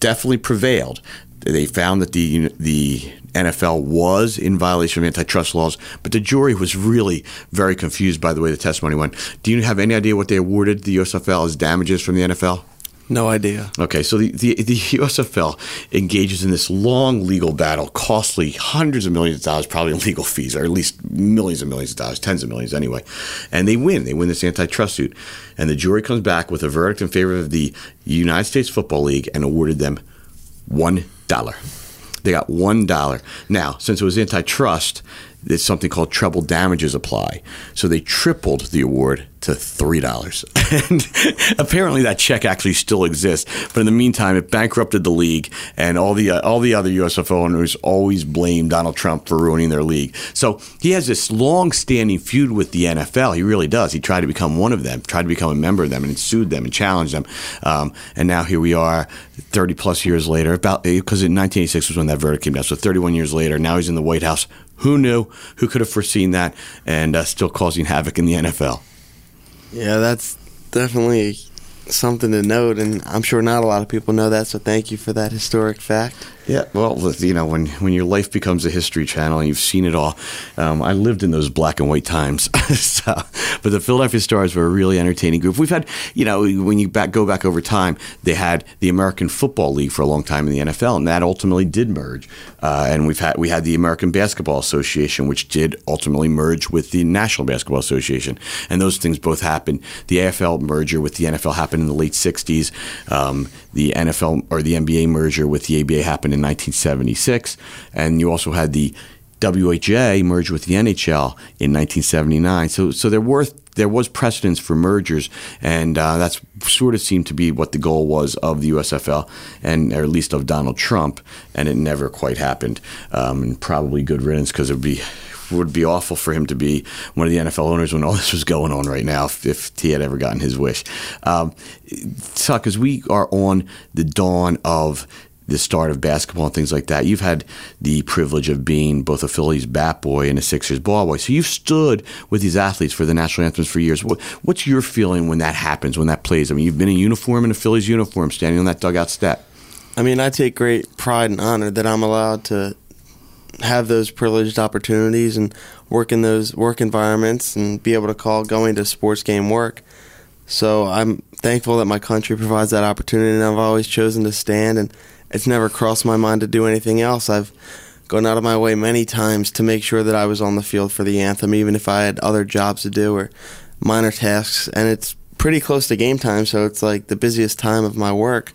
definitely prevailed. They found that the the NFL was in violation of antitrust laws, but the jury was really very confused by the way the testimony went. Do you have any idea what they awarded the USFL as damages from the NFL? No idea. Okay, so the, the, the USFL engages in this long legal battle, costly hundreds of millions of dollars, probably in legal fees, or at least millions and millions of dollars, tens of millions anyway. And they win. They win this antitrust suit. And the jury comes back with a verdict in favor of the United States Football League and awarded them $1. They got $1. Now, since it was antitrust, there's something called treble damages apply. So they tripled the award to three dollars. and apparently that check actually still exists. But in the meantime, it bankrupted the league, and all the uh, all the other USFL owners always blame Donald Trump for ruining their league. So he has this long-standing feud with the NFL. He really does. He tried to become one of them, tried to become a member of them, and sued them and challenged them. Um, and now here we are, 30 plus years later. About because in 1986 was when that verdict came down. So 31 years later, now he's in the White House. Who knew? Who could have foreseen that? And uh, still causing havoc in the NFL. Yeah, that's definitely something to note, and I'm sure not a lot of people know that. So thank you for that historic fact. Yeah, well, you know, when when your life becomes a history channel and you've seen it all, um, I lived in those black and white times. so, but the Philadelphia Stars were a really entertaining group. We've had, you know, when you back go back over time, they had the American Football League for a long time in the NFL, and that ultimately did merge. Uh, and we've had we had the American Basketball Association, which did ultimately merge with the National Basketball Association, and those things both happened. The AFL merger with the NFL happened in the late '60s. Um, the NFL or the NBA merger with the ABA happened in 1976, and you also had the WHA merge with the NHL in 1979. So, so there were there was precedence for mergers, and uh, that's sort of seemed to be what the goal was of the USFL, and or at least of Donald Trump, and it never quite happened. Um, and probably good riddance because it would be would be awful for him to be one of the NFL owners when all this was going on right now if, if he had ever gotten his wish. Um, Tuck, as we are on the dawn of the start of basketball and things like that. You've had the privilege of being both a Phillies bat boy and a Sixers ball boy. So you've stood with these athletes for the national anthems for years. what's your feeling when that happens, when that plays? I mean, you've been in uniform in a Phillies uniform, standing on that dugout step. I mean, I take great pride and honor that I'm allowed to have those privileged opportunities and work in those work environments and be able to call going to sports game work. So I'm thankful that my country provides that opportunity, and I've always chosen to stand and it's never crossed my mind to do anything else. I've gone out of my way many times to make sure that I was on the field for the anthem, even if I had other jobs to do or minor tasks. And it's pretty close to game time, so it's like the busiest time of my work.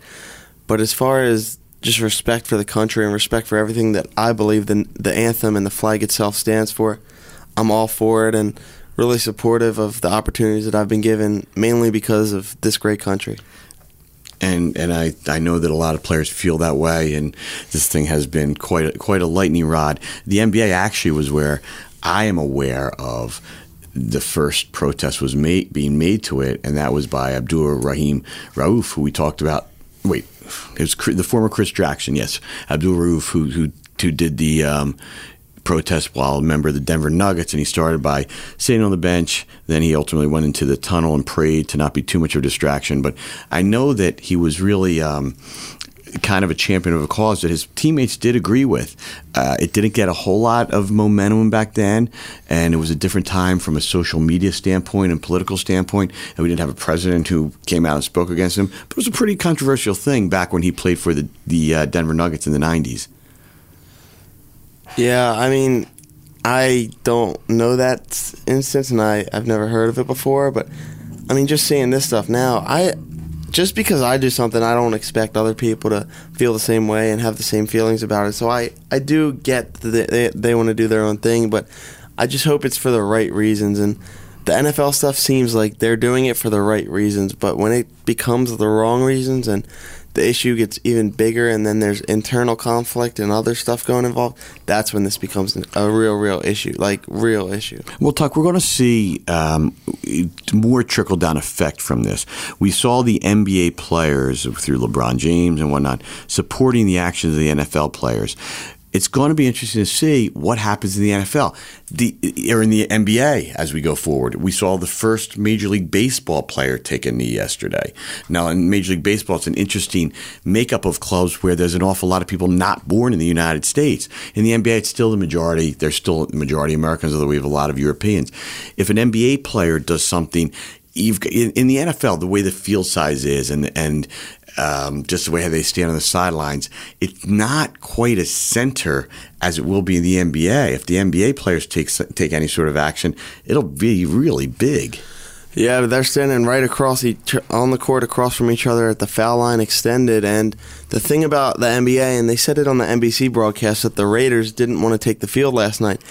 But as far as just respect for the country and respect for everything that I believe the the anthem and the flag itself stands for, I'm all for it and really supportive of the opportunities that I've been given, mainly because of this great country and and I, I know that a lot of players feel that way, and this thing has been quite a, quite a lightning rod. The NBA actually was where I am aware of the first protest was made, being made to it, and that was by Abdul Rahim Rauf, who we talked about. Wait, it was the former Chris Jackson, yes, Abdul Rauf, who who who did the um, protest while a member of the Denver Nuggets, and he started by sitting on the bench. Then he ultimately went into the tunnel and prayed to not be too much of a distraction. But I know that he was really. Um, kind of a champion of a cause that his teammates did agree with. Uh, it didn't get a whole lot of momentum back then, and it was a different time from a social media standpoint and political standpoint. And we didn't have a president who came out and spoke against him. But it was a pretty controversial thing back when he played for the the uh, Denver Nuggets in the '90s. Yeah, I mean, I don't know that instance, and I I've never heard of it before. But I mean, just seeing this stuff now, I just because I do something, I don't expect other people to feel the same way and have the same feelings about it. So I I do get that they they want to do their own thing, but I just hope it's for the right reasons and the NFL stuff seems like they're doing it for the right reasons, but when it becomes the wrong reasons and the issue gets even bigger and then there's internal conflict and other stuff going involved, that's when this becomes a real, real issue, like real issue. Well, Tuck, we're going to see um, more trickle down effect from this. We saw the NBA players through LeBron James and whatnot supporting the actions of the NFL players it's going to be interesting to see what happens in the NFL the, or in the NBA as we go forward. We saw the first Major League Baseball player take a knee yesterday. Now, in Major League Baseball, it's an interesting makeup of clubs where there's an awful lot of people not born in the United States. In the NBA, it's still the majority. There's still the majority Americans, although we have a lot of Europeans. If an NBA player does something, You've, in, in, the NFL, the way the field size is, and and um, just the way they stand on the sidelines, it's not quite as center as it will be in the NBA. If the NBA players take take any sort of action, it'll be really big. Yeah, they're standing right across each on the court across from each other at the foul line extended. And the thing about the NBA, and they said it on the NBC broadcast that the Raiders didn't want to take the field last night.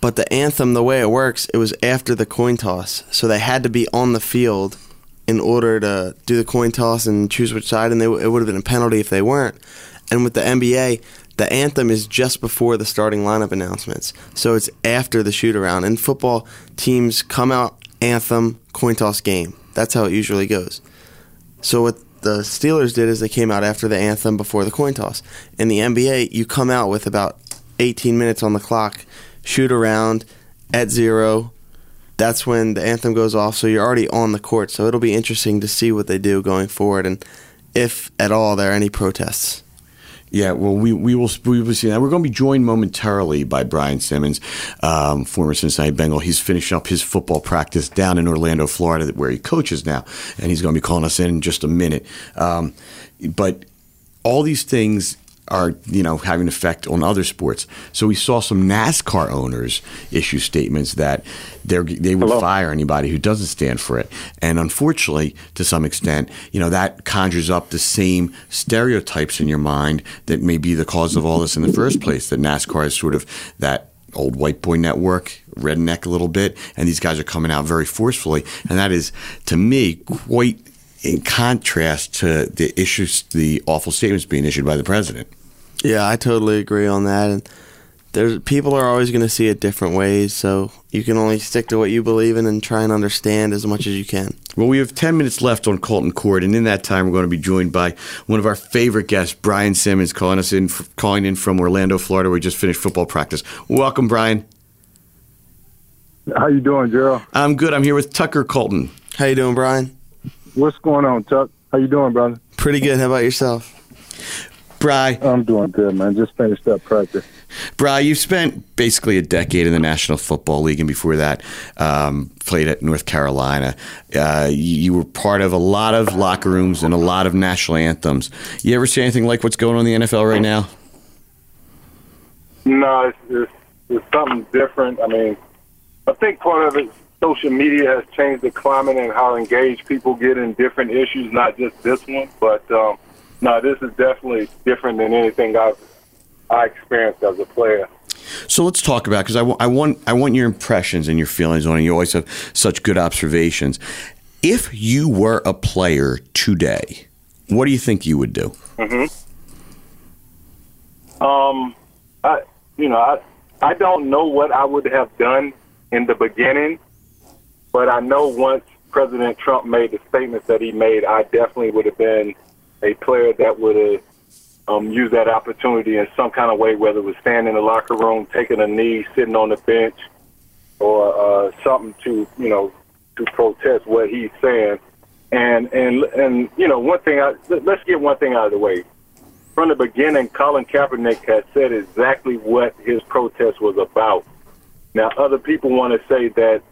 But the anthem, the way it works, it was after the coin toss, so they had to be on the field in order to do the coin toss and choose which side, and they, it would have been a penalty if they weren't. And with the NBA, the anthem is just before the starting lineup announcements, so it's after the shoot around. Football, teams come out anthem coin toss game. That's how it usually goes. So what the Steelers did is they came out after the anthem before the coin toss. In the NBA, you come out with about 18 minutes on the clock, shoot around at zero, that's when the anthem goes off. So you're already on the court. So it'll be interesting to see what they do going forward and if at all there are any protests. Yeah, well, we, we will we will see that. We're going to be joined momentarily by Brian Simmons, um, former Cincinnati Bengal. He's finishing up his football practice down in Orlando, Florida, where he coaches now, and he's going to be calling us in in just a minute. Um, but all these things are you know having an effect on other sports. So we saw some NASCAR owners issue statements that they they would Hello. fire anybody who doesn't stand for it. And unfortunately, to some extent, you know that conjures up the same stereotypes in your mind that may be the cause of all this in the first place. That NASCAR is sort of that old white boy network, redneck a little bit, and these guys are coming out very forcefully, and that is to me quite in contrast to the issues, the awful statements being issued by the president. Yeah, I totally agree on that. And there's people are always going to see it different ways, so you can only stick to what you believe in and try and understand as much as you can. Well, we have 10 minutes left on Colton Court, and in that time, we're going to be joined by one of our favorite guests, Brian Simmons, calling us in, calling in from Orlando, Florida. Where we just finished football practice. Welcome, Brian. How you doing, Gerald? I'm good. I'm here with Tucker Colton. How you doing, Brian? What's going on, Tuck? How you doing, brother? Pretty good. How about yourself? Bry. I'm doing good, man. Just finished up practice. Bry, you've spent basically a decade in the National Football League, and before that, um, played at North Carolina. Uh, you were part of a lot of locker rooms and a lot of national anthems. You ever see anything like what's going on in the NFL right now? No, it's, it's, it's something different. I mean, I think part of it, social media has changed the climate and how engaged people get in different issues, not just this one, but. Um, no, this is definitely different than anything I've I experienced as a player. So let's talk about because I, w- I want I want your impressions and your feelings on it. You always have such good observations. If you were a player today, what do you think you would do? Mm-hmm. Um, I you know I I don't know what I would have done in the beginning, but I know once President Trump made the statements that he made, I definitely would have been a player that would have um, used that opportunity in some kind of way, whether it was standing in the locker room, taking a knee, sitting on the bench, or uh, something to you know to protest what he's saying. And and and you know one thing, I, let's get one thing out of the way. From the beginning, Colin Kaepernick had said exactly what his protest was about. Now, other people want to say that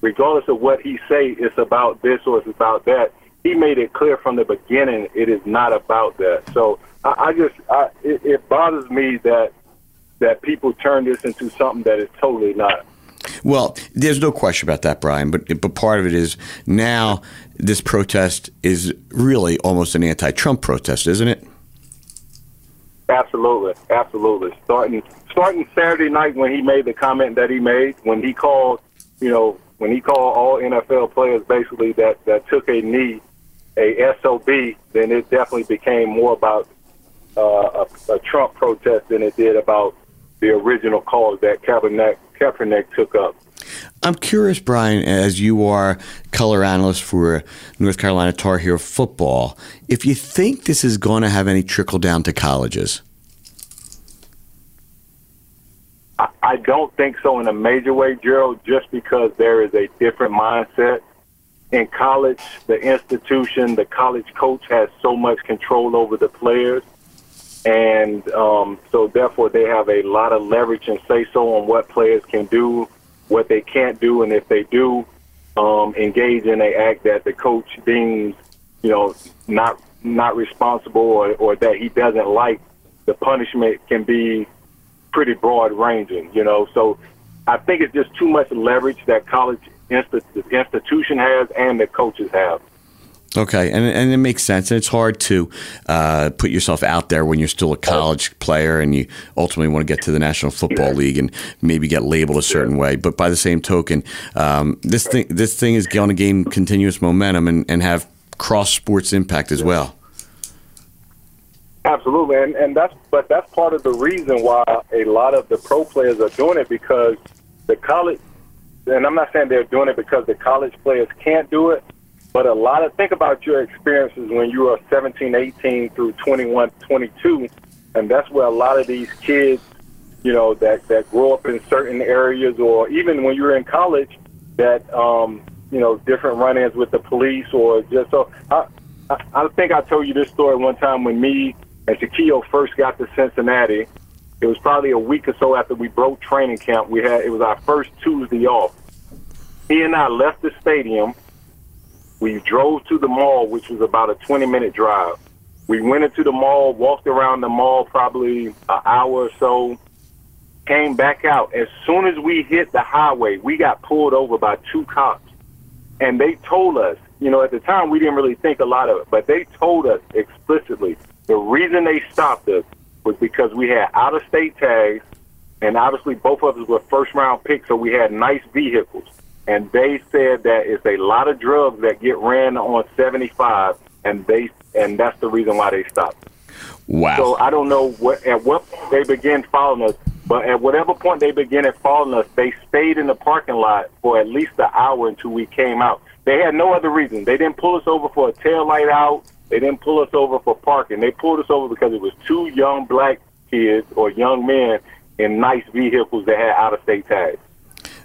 regardless of what he say, it's about this or it's about that he made it clear from the beginning it is not about that. So I, I just I, it, it bothers me that that people turn this into something that is totally not. Well, there's no question about that, Brian. But but part of it is now this protest is really almost an anti-Trump protest, isn't it? Absolutely, absolutely. Starting starting Saturday night when he made the comment that he made when he called, you know, when he called all NFL players basically that that took a knee, a SOB, then it definitely became more about uh, a, a Trump protest than it did about the original cause that Kaepernick Kaepernick took up. I'm curious, Brian, as you are color analyst for North Carolina Tar Heel football, if you think this is going to have any trickle down to colleges. I, I don't think so in a major way, Gerald, just because there is a different mindset. In college, the institution, the college coach has so much control over the players. And um, so, therefore, they have a lot of leverage and say so on what players can do, what they can't do, and if they do um, engage in an act that the coach deems, you know, not not responsible or, or that he doesn't like, the punishment can be pretty broad ranging. You know, so I think it's just too much leverage that college institution has and the coaches have. Okay, and and it makes sense, and it's hard to uh, put yourself out there when you're still a college player and you ultimately want to get to the National Football League and maybe get labeled a certain way. But by the same token, um, this thing this thing is going to gain continuous momentum and, and have cross sports impact as well. Absolutely, and and that's but that's part of the reason why a lot of the pro players are doing it because the college, and I'm not saying they're doing it because the college players can't do it but a lot of think about your experiences when you were 17, 18 through 21, 22, and that's where a lot of these kids, you know, that that grow up in certain areas, or even when you're in college, that um, you know, different run-ins with the police, or just so. I, I, I think I told you this story one time when me and Shaquille first got to Cincinnati. It was probably a week or so after we broke training camp. We had it was our first Tuesday off. He and I left the stadium we drove to the mall, which was about a 20 minute drive. We went into the mall, walked around the mall probably an hour or so, came back out. As soon as we hit the highway, we got pulled over by two cops. And they told us, you know, at the time we didn't really think a lot of it, but they told us explicitly the reason they stopped us was because we had out of state tags, and obviously both of us were first round picks, so we had nice vehicles and they said that it's a lot of drugs that get ran on 75, and they and that's the reason why they stopped. Wow. So I don't know what at what point they began following us, but at whatever point they began following us, they stayed in the parking lot for at least an hour until we came out. They had no other reason. They didn't pull us over for a tail light out. They didn't pull us over for parking. They pulled us over because it was two young black kids or young men in nice vehicles that had out of state tags.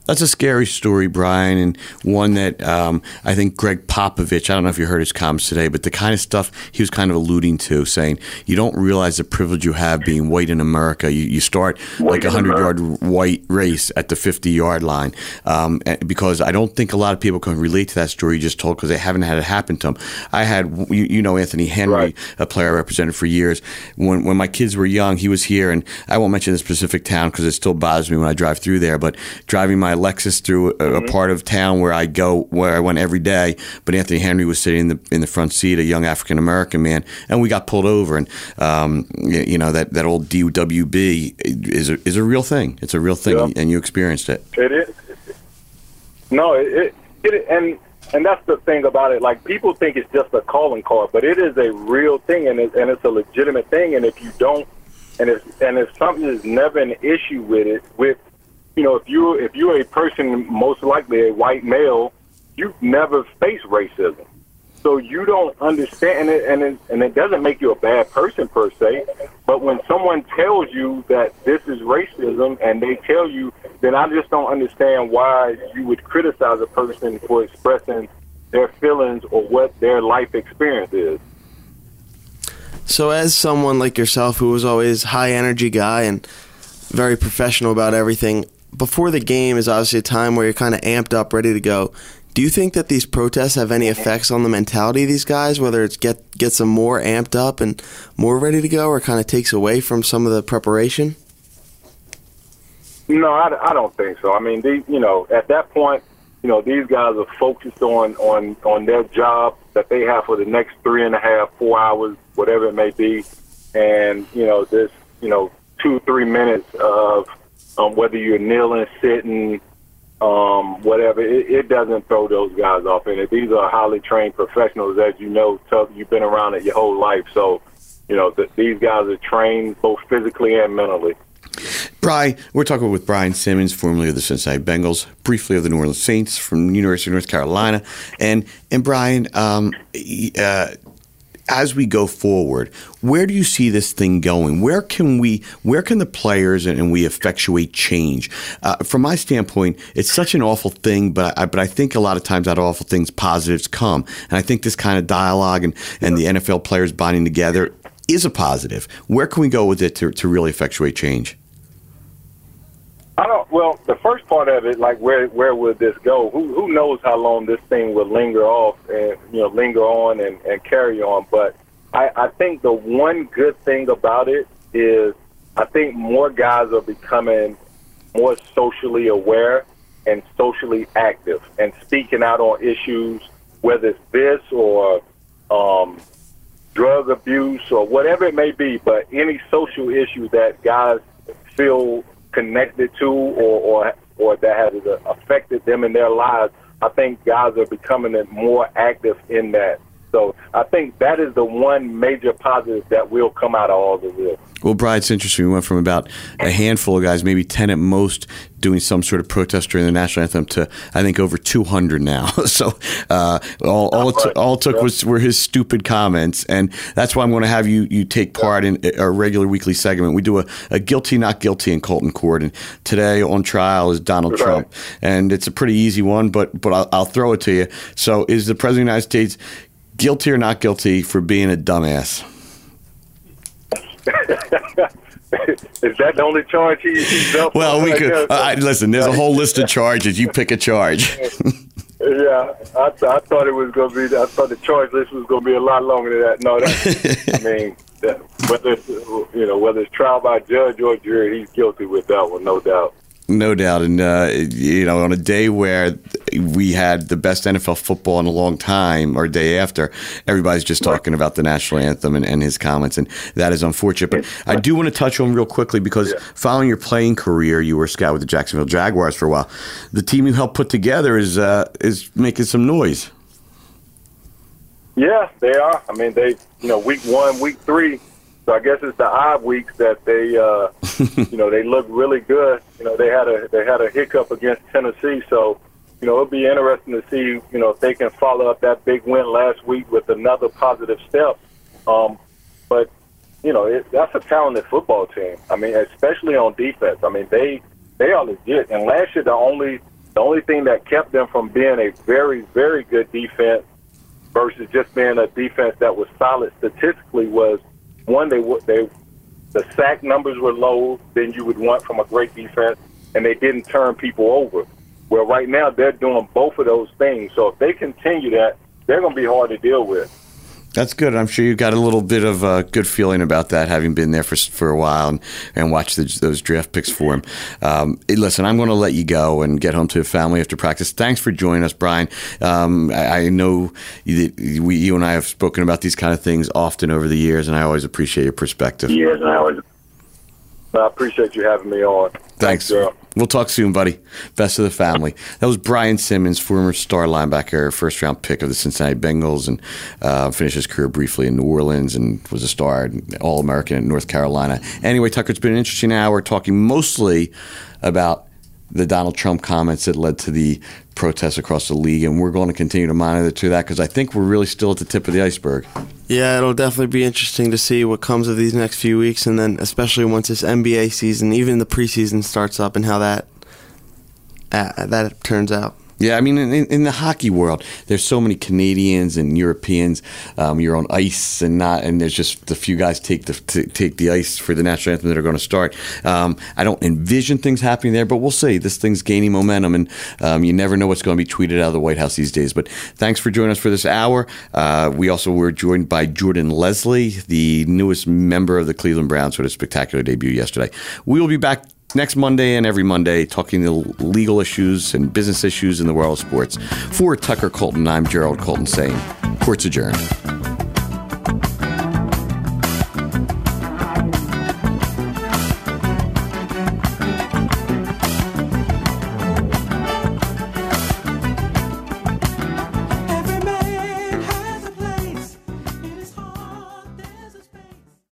That's a scary story, Brian, and one that um, I think Gregg Popovich, I don't know if you heard his comments today, but the kind of stuff he was kind of alluding to, saying you don't realize the privilege you have being white in America. You, you start like a 100 yard white race at the 50 yard line. Um, because I don't think a lot of people can relate to that story you just told because they haven't had it happen to them. I had, you, you know, Anthony Henry, right. a player I represented for years. When, when my kids were young, he was here, and I won't mention the specific town because it still bothers me when I drive through there, but driving my Lexus through a, mm-hmm. a, part of town where I go, where I went every day. But Anthony Henry was sitting in the in the front seat, a young African American man, and we got pulled over. And um, you know that that old DWB is a, is a real thing. It's a real thing, yeah. and you experienced it. It is. No, it, it, it and and that's the thing about it. Like people think it's just a calling card, but it is a real thing, and it, and it's a legitimate thing. And if you don't, and if and if something is never an issue with it, with you know, if you if you're a person, most likely a white male, you've never faced racism, so you don't understand it, and it, and it doesn't make you a bad person per se. But when someone tells you that this is racism, and they tell you, then I just don't understand why you would criticize a person for expressing their feelings or what their life experience is. So, as someone like yourself who was always high energy guy and very professional about everything, before the game is obviously a time where you're kind of amped up, ready to go. Do you think that these protests have any effects on the mentality of these guys, whether it's get gets them more amped up and more ready to go, or kind of takes away from some of the preparation? No, I, I don't think so. I mean, they, you know, at that point, you know, these guys are focused on on on their job that they have for the next three and a half, four hours, whatever it may be, and you know, this, you know, two three minutes of um, whether you're kneeling, sitting, um, whatever. It, it doesn't throw those guys off. And these are highly trained professionals, as you know. Tuck, you've been around it your whole life, so you know that these guys are trained both physically and mentally. Brian, we're talking with Brian Simmons, formerly of the Cincinnati Bengals, briefly of the New Orleans Saints from University of North Carolina, and and Brian, um, uh, as we go forward, where do you see this thing going? Where can we, where can the players and, and we effectuate change? Uh, from my standpoint, it's such an awful thing, but I, but I think a lot of times out of awful things, positives come, and I think this kind of dialogue and and the NFL players bonding together is a positive. Where can we go with it to, to really effectuate change? I don't. Well, the first part of it, like where where would this go? Who who knows how long this thing will linger off and you know linger on and, and carry on? But I, I think the one good thing about it is I think more guys are becoming more socially aware and socially active and speaking out on issues, whether it's this or um, drug abuse or whatever it may be. But any social issue that guys feel connected to or or, or that has affected them in their lives, I think guys are becoming more active in that. So I think that is the one major positive that will come out of all of this. Well, Brian, it's interesting. We went from about a handful of guys, maybe 10 at most, doing some sort of protest during the national anthem to, I think, over 200 now. so uh, all, all, it, all it took was were his stupid comments. And that's why I'm going to have you, you take part in our regular weekly segment. We do a, a guilty, not guilty in Colton Court. And today on trial is Donald right. Trump. And it's a pretty easy one, but, but I'll, I'll throw it to you. So is the President of the United States guilty or not guilty for being a dumbass? Is that the only charge he, he's up Well, we could uh, listen. There's a whole list of charges. You pick a charge. yeah, I, th- I thought it was going to be. I thought the charge list was going to be a lot longer than that. No, that, I mean, that, whether it's, you know whether it's trial by judge or jury, he's guilty with that one, no doubt. No doubt, and uh, you know, on a day where we had the best NFL football in a long time, or day after, everybody's just talking about the national anthem and, and his comments, and that is unfortunate. But I do want to touch on real quickly because yeah. following your playing career, you were scout with the Jacksonville Jaguars for a while. The team you helped put together is uh, is making some noise. Yeah, they are. I mean, they you know, week one, week three so I guess it's the odd weeks that they, uh, you know, they look really good. You know, they had a they had a hiccup against Tennessee, so you know it'll be interesting to see, you know, if they can follow up that big win last week with another positive step. Um, but you know, it, that's a talented football team. I mean, especially on defense. I mean, they they are legit. And last year, the only the only thing that kept them from being a very very good defense versus just being a defense that was solid statistically was one, they they the sack numbers were low than you would want from a great defense, and they didn't turn people over. Well, right now they're doing both of those things. So if they continue that, they're going to be hard to deal with. That's good. I'm sure you got a little bit of a good feeling about that, having been there for for a while and, and watched the, those draft picks for him. Um, listen, I'm going to let you go and get home to your family after practice. Thanks for joining us, Brian. Um, I, I, know you, we, you and I have spoken about these kind of things often over the years, and I always appreciate your perspective. Yes, I always. I appreciate you having me on. Thanks. Thanks We'll talk soon, buddy. Best of the family. That was Brian Simmons, former star linebacker, first round pick of the Cincinnati Bengals, and uh, finished his career briefly in New Orleans and was a star, All American in North Carolina. Anyway, Tucker, it's been an interesting hour talking mostly about the Donald Trump comments that led to the protests across the league, and we're going to continue to monitor to that because I think we're really still at the tip of the iceberg. Yeah, it'll definitely be interesting to see what comes of these next few weeks, and then especially once this NBA season, even the preseason starts up, and how that uh, that turns out. Yeah, I mean, in, in, the hockey world, there's so many Canadians and Europeans. Um, you're on ice, and not, and there's just a few guys take the t- take the ice for the national anthem that are going to start. Um, I don't envision things happening there, but we'll see. This thing's gaining momentum, and um, you never know what's going to be tweeted out of the White House these days. But thanks for joining us for this hour. Uh, we also were joined by Jordan Leslie, the newest member of the Cleveland Browns, who had a spectacular debut yesterday. We will be back next Monday and every Monday, talking the legal issues and business issues in the world of sports. For Tucker Colton, I'm Gerald Colton saying, Court's adjourned.